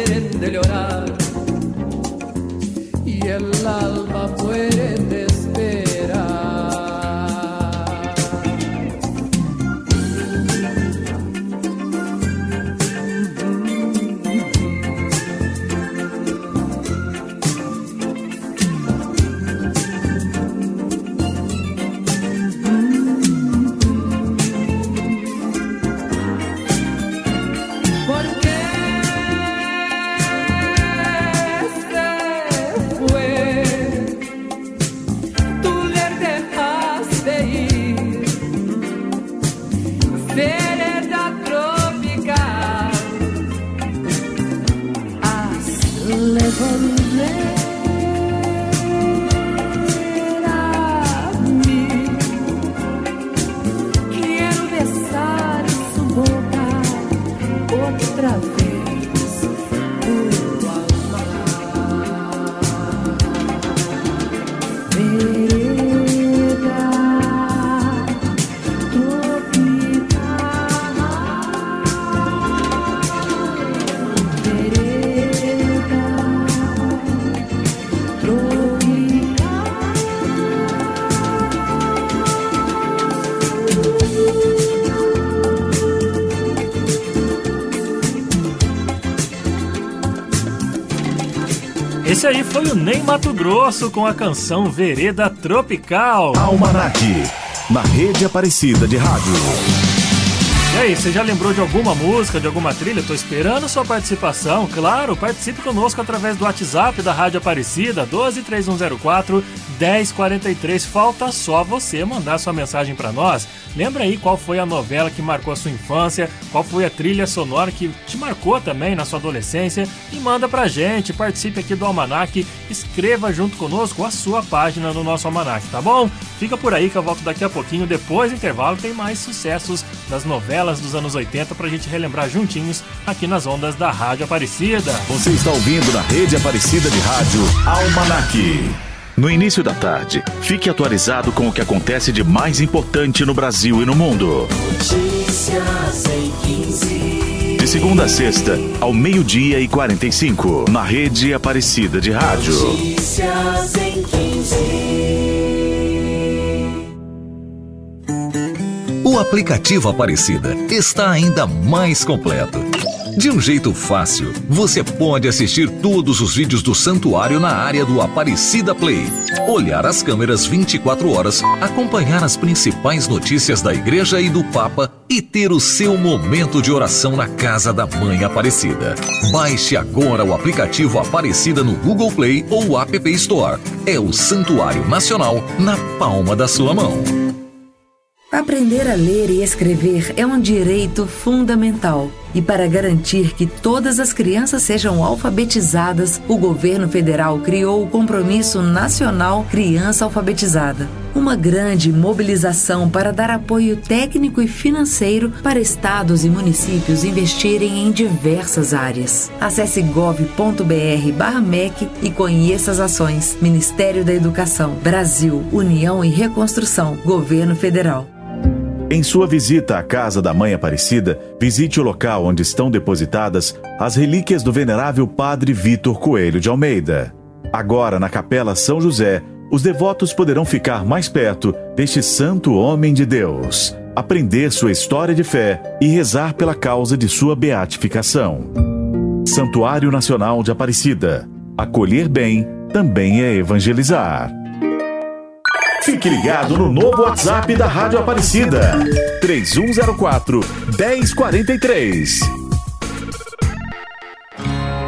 Mueren de llorar y el alma muere de aí foi o Ney Mato Grosso com a canção Vereda Tropical. Almanac, na rede Aparecida de Rádio. E aí, você já lembrou de alguma música, de alguma trilha? Tô esperando sua participação. Claro, participe conosco através do WhatsApp da Rádio Aparecida, 123104 1043. Falta só você mandar sua mensagem para nós. Lembra aí qual foi a novela que marcou a sua infância, qual foi a trilha sonora que te marcou também na sua adolescência e manda pra gente. Participe aqui do Almanac, escreva junto conosco a sua página no nosso Almanac, tá bom? Fica por aí que eu volto daqui a pouquinho. Depois do intervalo tem mais sucessos das novelas dos anos 80 pra gente relembrar juntinhos aqui nas ondas da Rádio Aparecida. Você está ouvindo na rede Aparecida de Rádio Almanac. No início da tarde, fique atualizado com o que acontece de mais importante no Brasil e no mundo. Notícias em 15. De segunda a sexta, ao meio-dia e 45, na rede Aparecida de Rádio. Notícias em 15. O aplicativo Aparecida está ainda mais completo. De um jeito fácil, você pode assistir todos os vídeos do santuário na área do Aparecida Play, olhar as câmeras 24 horas, acompanhar as principais notícias da igreja e do Papa e ter o seu momento de oração na casa da Mãe Aparecida. Baixe agora o aplicativo Aparecida no Google Play ou App Store. É o Santuário Nacional na palma da sua mão. Aprender a ler e escrever é um direito fundamental. E para garantir que todas as crianças sejam alfabetizadas, o governo federal criou o Compromisso Nacional Criança Alfabetizada. Uma grande mobilização para dar apoio técnico e financeiro para estados e municípios investirem em diversas áreas. Acesse gov.br/mec e conheça as ações. Ministério da Educação, Brasil, União e Reconstrução, Governo Federal. Em sua visita à casa da Mãe Aparecida, visite o local onde estão depositadas as relíquias do venerável Padre Vitor Coelho de Almeida. Agora, na Capela São José, os devotos poderão ficar mais perto deste santo homem de Deus, aprender sua história de fé e rezar pela causa de sua beatificação. Santuário Nacional de Aparecida. Acolher bem também é evangelizar. Fique ligado no novo WhatsApp da Rádio Aparecida. 3104 1043.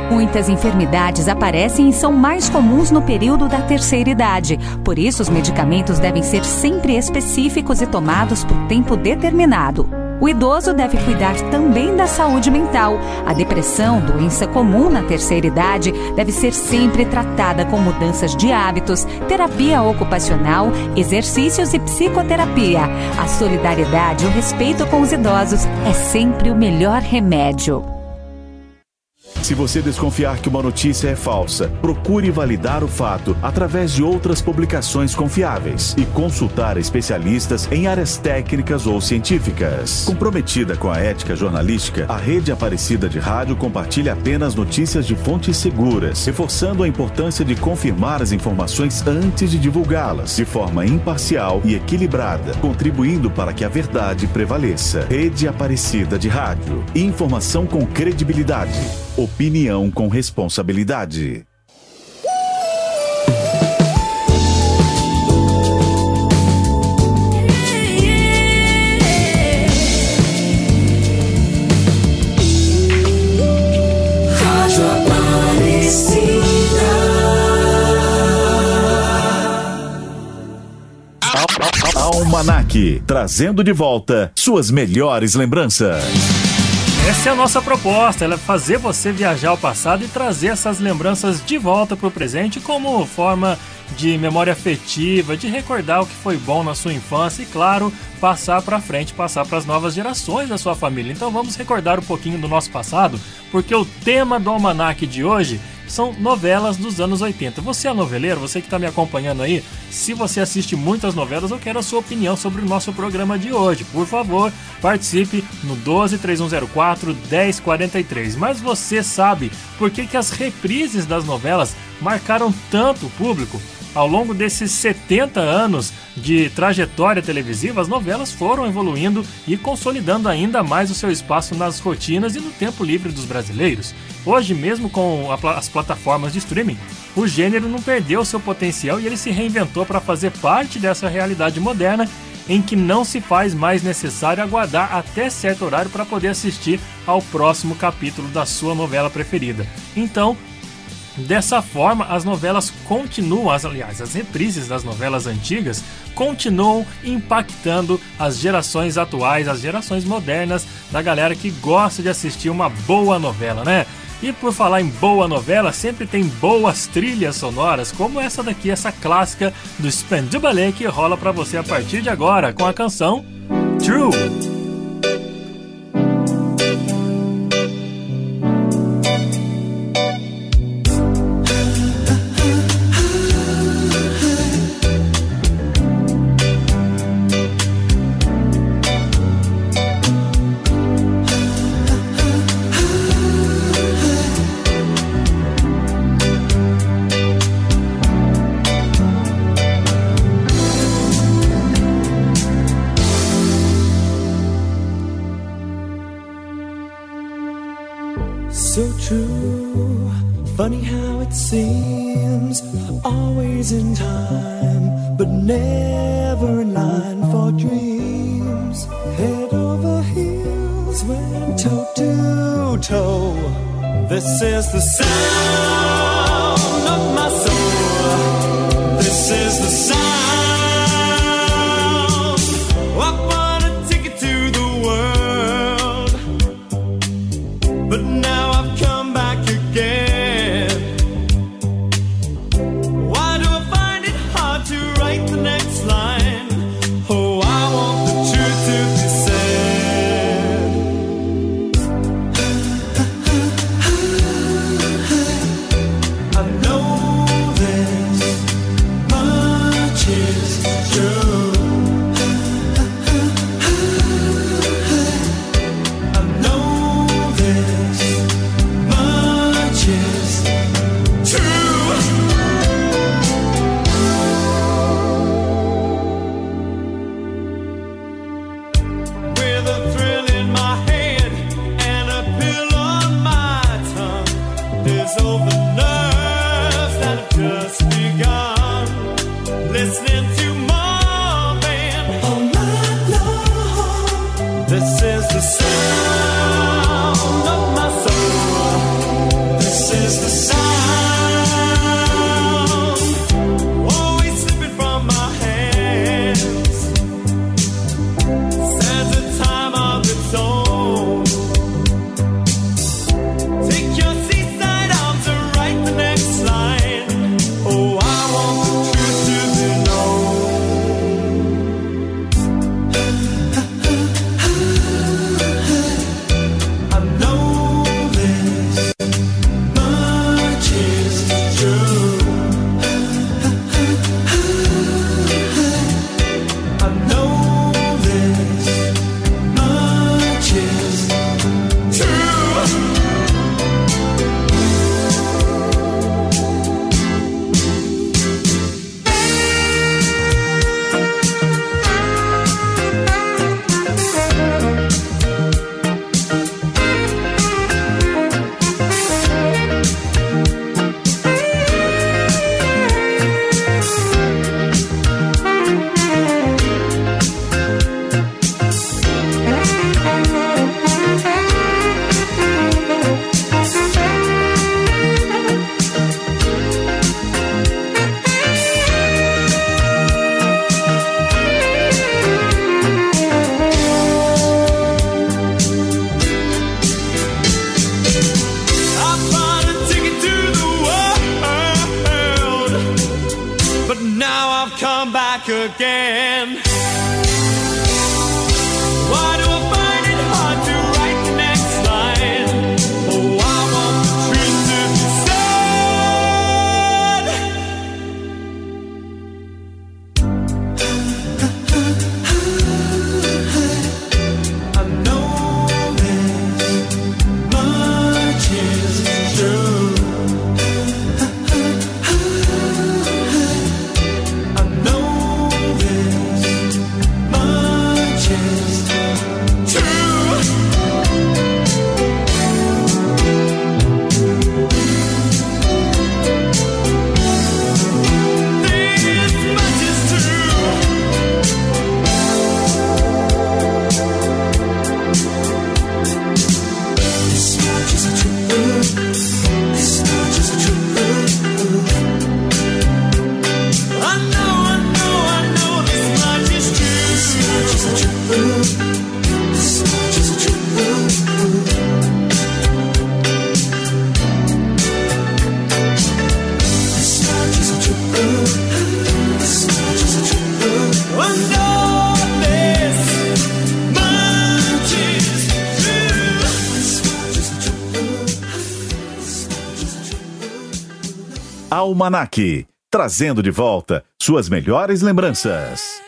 Muitas enfermidades aparecem e são mais comuns no período da terceira idade. Por isso, os medicamentos devem ser sempre específicos e tomados por tempo determinado. O idoso deve cuidar também da saúde mental. A depressão, doença comum na terceira idade, deve ser sempre tratada com mudanças de hábitos, terapia ocupacional, exercícios e psicoterapia. A solidariedade e o respeito com os idosos é sempre o melhor remédio. Se você desconfiar que uma notícia é falsa, procure validar o fato através de outras publicações confiáveis e consultar especialistas em áreas técnicas ou científicas. Comprometida com a ética jornalística, a Rede Aparecida de Rádio compartilha apenas notícias de fontes seguras, reforçando a importância de confirmar as informações antes de divulgá-las, de forma imparcial e equilibrada, contribuindo para que a verdade prevaleça. Rede Aparecida de Rádio. Informação com credibilidade. Opinião com responsabilidade. Almanac, trazendo de volta suas melhores lembranças. Essa é a nossa proposta, ela é fazer você viajar ao passado e trazer essas lembranças de volta para o presente como forma de memória afetiva, de recordar o que foi bom na sua infância e, claro, passar para frente, passar para as novas gerações da sua família. Então vamos recordar um pouquinho do nosso passado, porque o tema do almanac de hoje são novelas dos anos 80. Você é noveleiro, você que está me acompanhando aí, se você assiste muitas novelas, eu quero a sua opinião sobre o nosso programa de hoje. Por favor, participe no 12 3104 1043. Mas você sabe por que, que as reprises das novelas marcaram tanto o público? Ao longo desses 70 anos de trajetória televisiva, as novelas foram evoluindo e consolidando ainda mais o seu espaço nas rotinas e no tempo livre dos brasileiros. Hoje, mesmo com as plataformas de streaming, o gênero não perdeu seu potencial e ele se reinventou para fazer parte dessa realidade moderna em que não se faz mais necessário aguardar até certo horário para poder assistir ao próximo capítulo da sua novela preferida. Então, Dessa forma, as novelas continuam, as, aliás, as reprises das novelas antigas continuam impactando as gerações atuais, as gerações modernas da galera que gosta de assistir uma boa novela, né? E por falar em boa novela, sempre tem boas trilhas sonoras, como essa daqui, essa clássica do Spendubale que rola pra você a partir de agora com a canção True. Almanac, trazendo de volta suas melhores lembranças.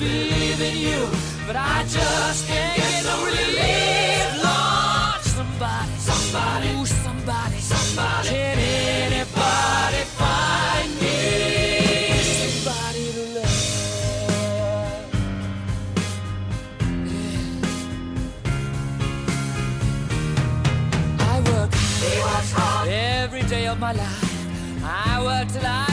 believe in you, but I just can't get, no relief, Lord. Somebody, somebody, ooh, somebody, somebody. Can anybody find me? Somebody to love. Yeah. I work. He works hard every day of my life. I work till I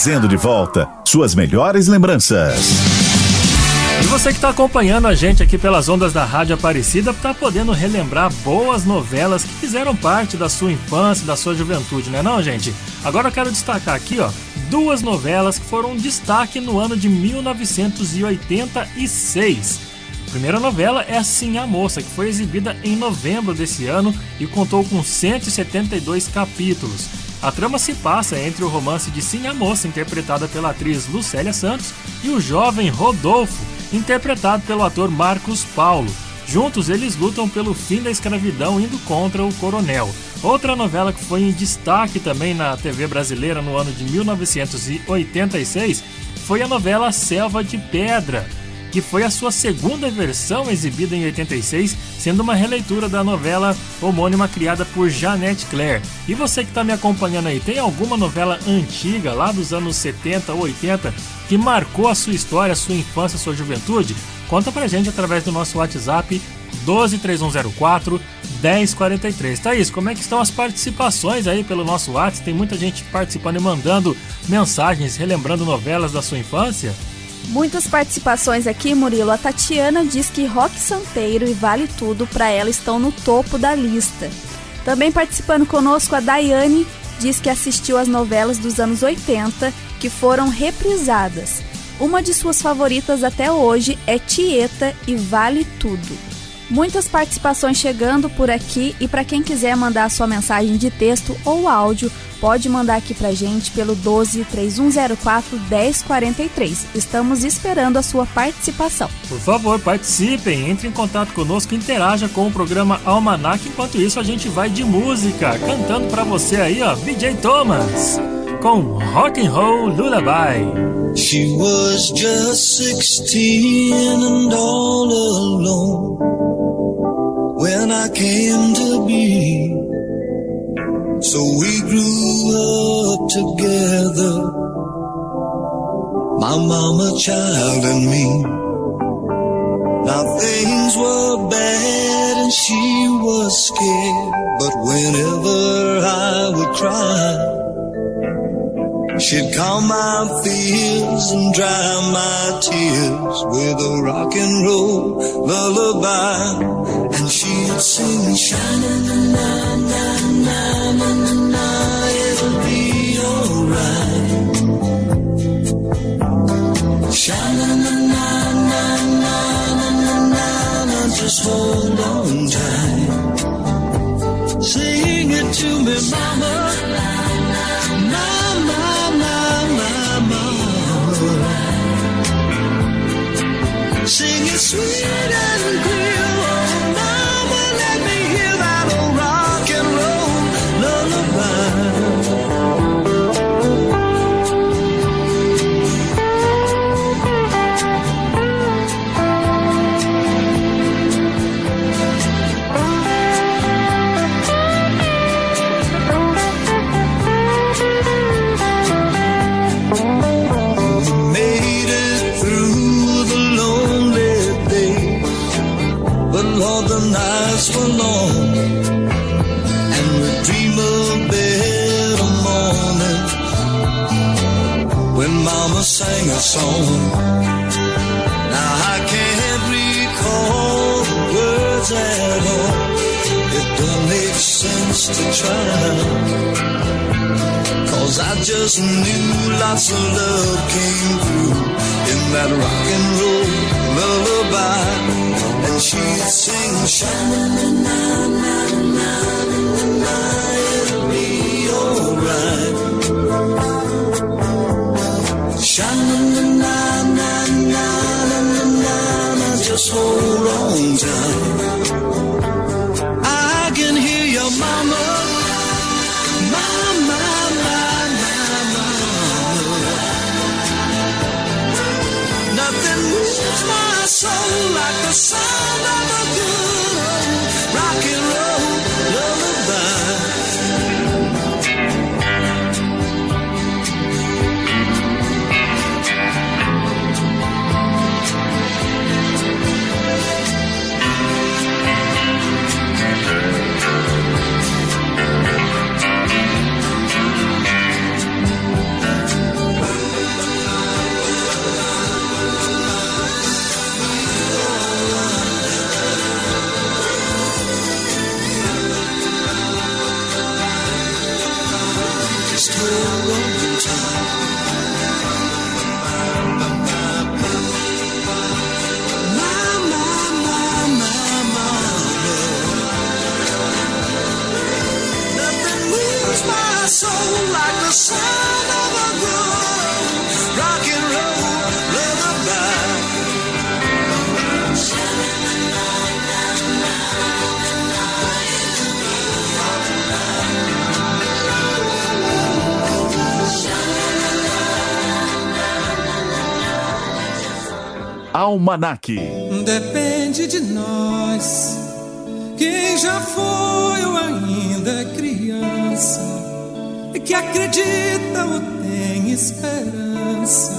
trazendo de volta suas melhores lembranças. E você que está acompanhando a gente aqui pelas ondas da Rádio Aparecida está podendo relembrar boas novelas que fizeram parte da sua infância, da sua juventude, né não, gente? Agora eu quero destacar aqui, ó, duas novelas que foram um destaque no ano de 1986. A primeira novela é Sim a Moça, que foi exibida em novembro desse ano e contou com 172 capítulos. A trama se passa entre o romance de Sim Moça, interpretada pela atriz Lucélia Santos, e o jovem Rodolfo, interpretado pelo ator Marcos Paulo. Juntos, eles lutam pelo fim da escravidão indo contra o coronel. Outra novela que foi em destaque também na TV brasileira no ano de 1986 foi a novela Selva de Pedra, que foi a sua segunda versão exibida em 86, sendo uma releitura da novela homônima criada por Janete Claire. E você que está me acompanhando aí, tem alguma novela antiga, lá dos anos 70 ou 80, que marcou a sua história, a sua infância, a sua juventude? Conta pra gente através do nosso WhatsApp 123104 1043. Thaís, como é que estão as participações aí pelo nosso WhatsApp? Tem muita gente participando e mandando mensagens, relembrando novelas da sua infância? Muitas participações aqui, Murilo. A Tatiana diz que Rock Santeiro e Vale Tudo para ela estão no topo da lista. Também participando conosco a Daiane diz que assistiu às novelas dos anos 80 que foram reprisadas. Uma de suas favoritas até hoje é Tieta e Vale Tudo. Muitas participações chegando por aqui e para quem quiser mandar sua mensagem de texto ou áudio, pode mandar aqui pra gente pelo 12 3104 1043. Estamos esperando a sua participação. Por favor, participem, entre em contato conosco, interaja com o programa Almanac. Enquanto isso, a gente vai de música, cantando pra você aí, ó, BJ Thomas, com Rock and Roll Lullaby. She was just 16 and all alone when I came to be. So we grew up together, my mama, child, and me. Now things were bad and she was scared, but whenever I would cry, She'd calm my fears and dry my tears with a rock and roll lullaby. And she'd sing "Shine, shining na na na na na, it'll be alright. Shining na na na na na na na, just hold on tight. Sing it to me, mama. Sweet sang a song. Now I can't recall the words at all. It don't make sense to try. Cause I just knew lots of love came through in that rock and roll lullaby. And she'd sing, Shana just hold on tight. I can hear your mama. Mama, mama, Nothing moves my soul like the sound of a good Almanac. Depende de nós, quem já foi ou ainda é criança, que acredita ou tem esperança,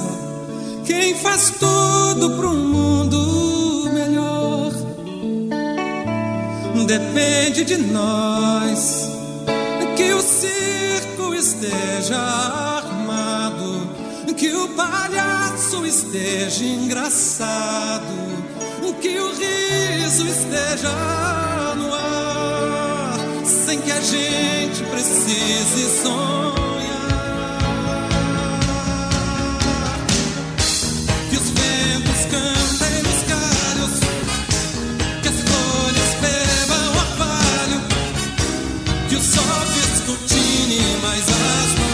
quem faz tudo pro mundo melhor. Depende de nós, que o circo esteja que o palhaço esteja engraçado, que o riso esteja no ar, sem que a gente precise sonhar. Que os ventos cantem nos galhos, que as flores bebam o orvalho, que o sol descortine mais as mãos.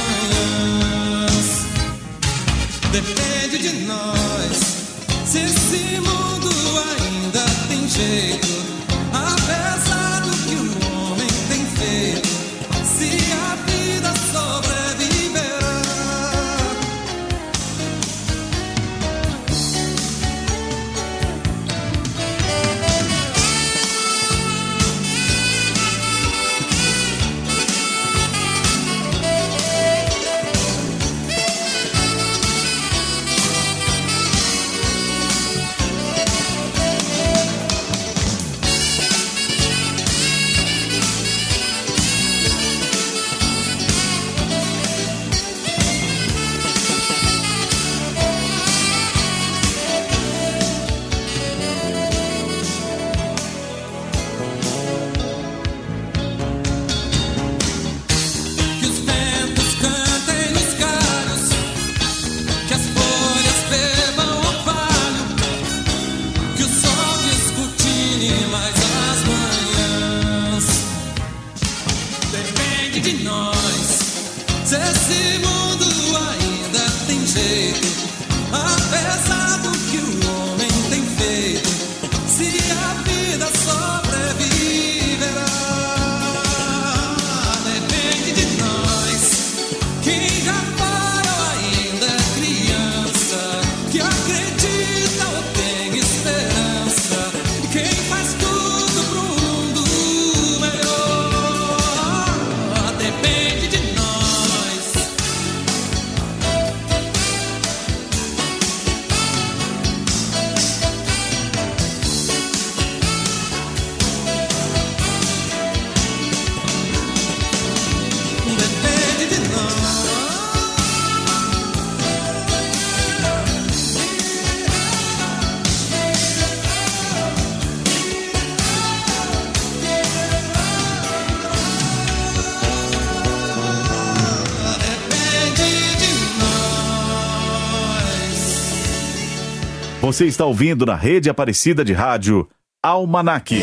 Você está ouvindo na rede Aparecida de Rádio Almanac.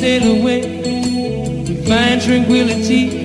sail away. Find tranquility.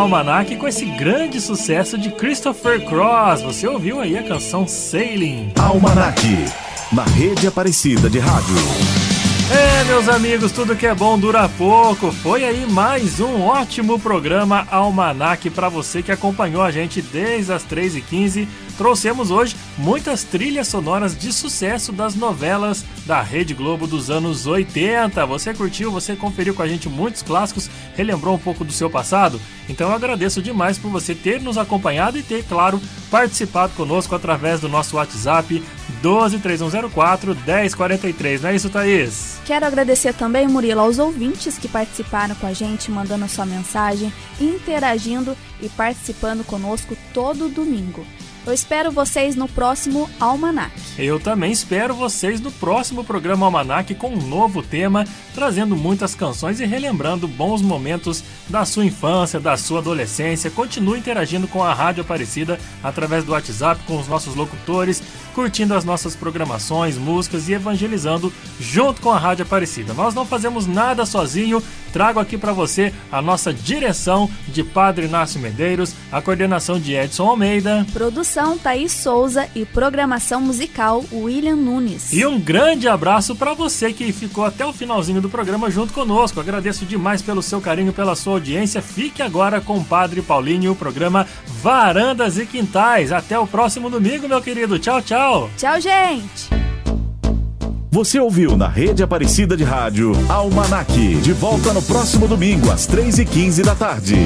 Almanac com esse grande sucesso de Christopher Cross. Você ouviu aí a canção Sailing. Almanac, na rede Aparecida de Rádio. É, meus amigos, tudo que é bom dura pouco. Foi aí mais um ótimo programa Almanac para você que acompanhou a gente desde as 3h15. Trouxemos hoje muitas trilhas sonoras de sucesso das novelas da Rede Globo dos anos 80. Você curtiu, você conferiu com a gente muitos clássicos, relembrou um pouco do seu passado? Então eu agradeço demais por você ter nos acompanhado e ter, claro, participado conosco através do nosso WhatsApp 123104 1043. Não é isso, Thaís? Quero agradecer também, Murilo, aos ouvintes que participaram com a gente, mandando sua mensagem, interagindo e participando conosco todo domingo. Eu espero vocês no próximo Almanac. Eu também espero vocês no próximo programa Almanac com um novo tema, trazendo muitas canções e relembrando bons momentos da sua infância, da sua adolescência. Continue interagindo com a Rádio Aparecida através do WhatsApp com os nossos locutores, curtindo as nossas programações, músicas e evangelizando junto com a Rádio Aparecida. Nós não fazemos nada sozinho. Trago aqui para você a nossa direção de Padre Inácio Medeiros, a coordenação de Edson Almeida. Produção Thaís Souza e programação musical William Nunes. E um grande abraço para você que ficou até o finalzinho do programa junto conosco. Agradeço demais pelo seu carinho, pela sua audiência. Fique agora com o Padre Paulinho, o programa Varandas e Quintais. Até o próximo domingo, meu querido. Tchau, tchau. Tchau, gente. Você ouviu na rede Aparecida de Rádio Almanac. De volta no próximo domingo às 3h15 da tarde.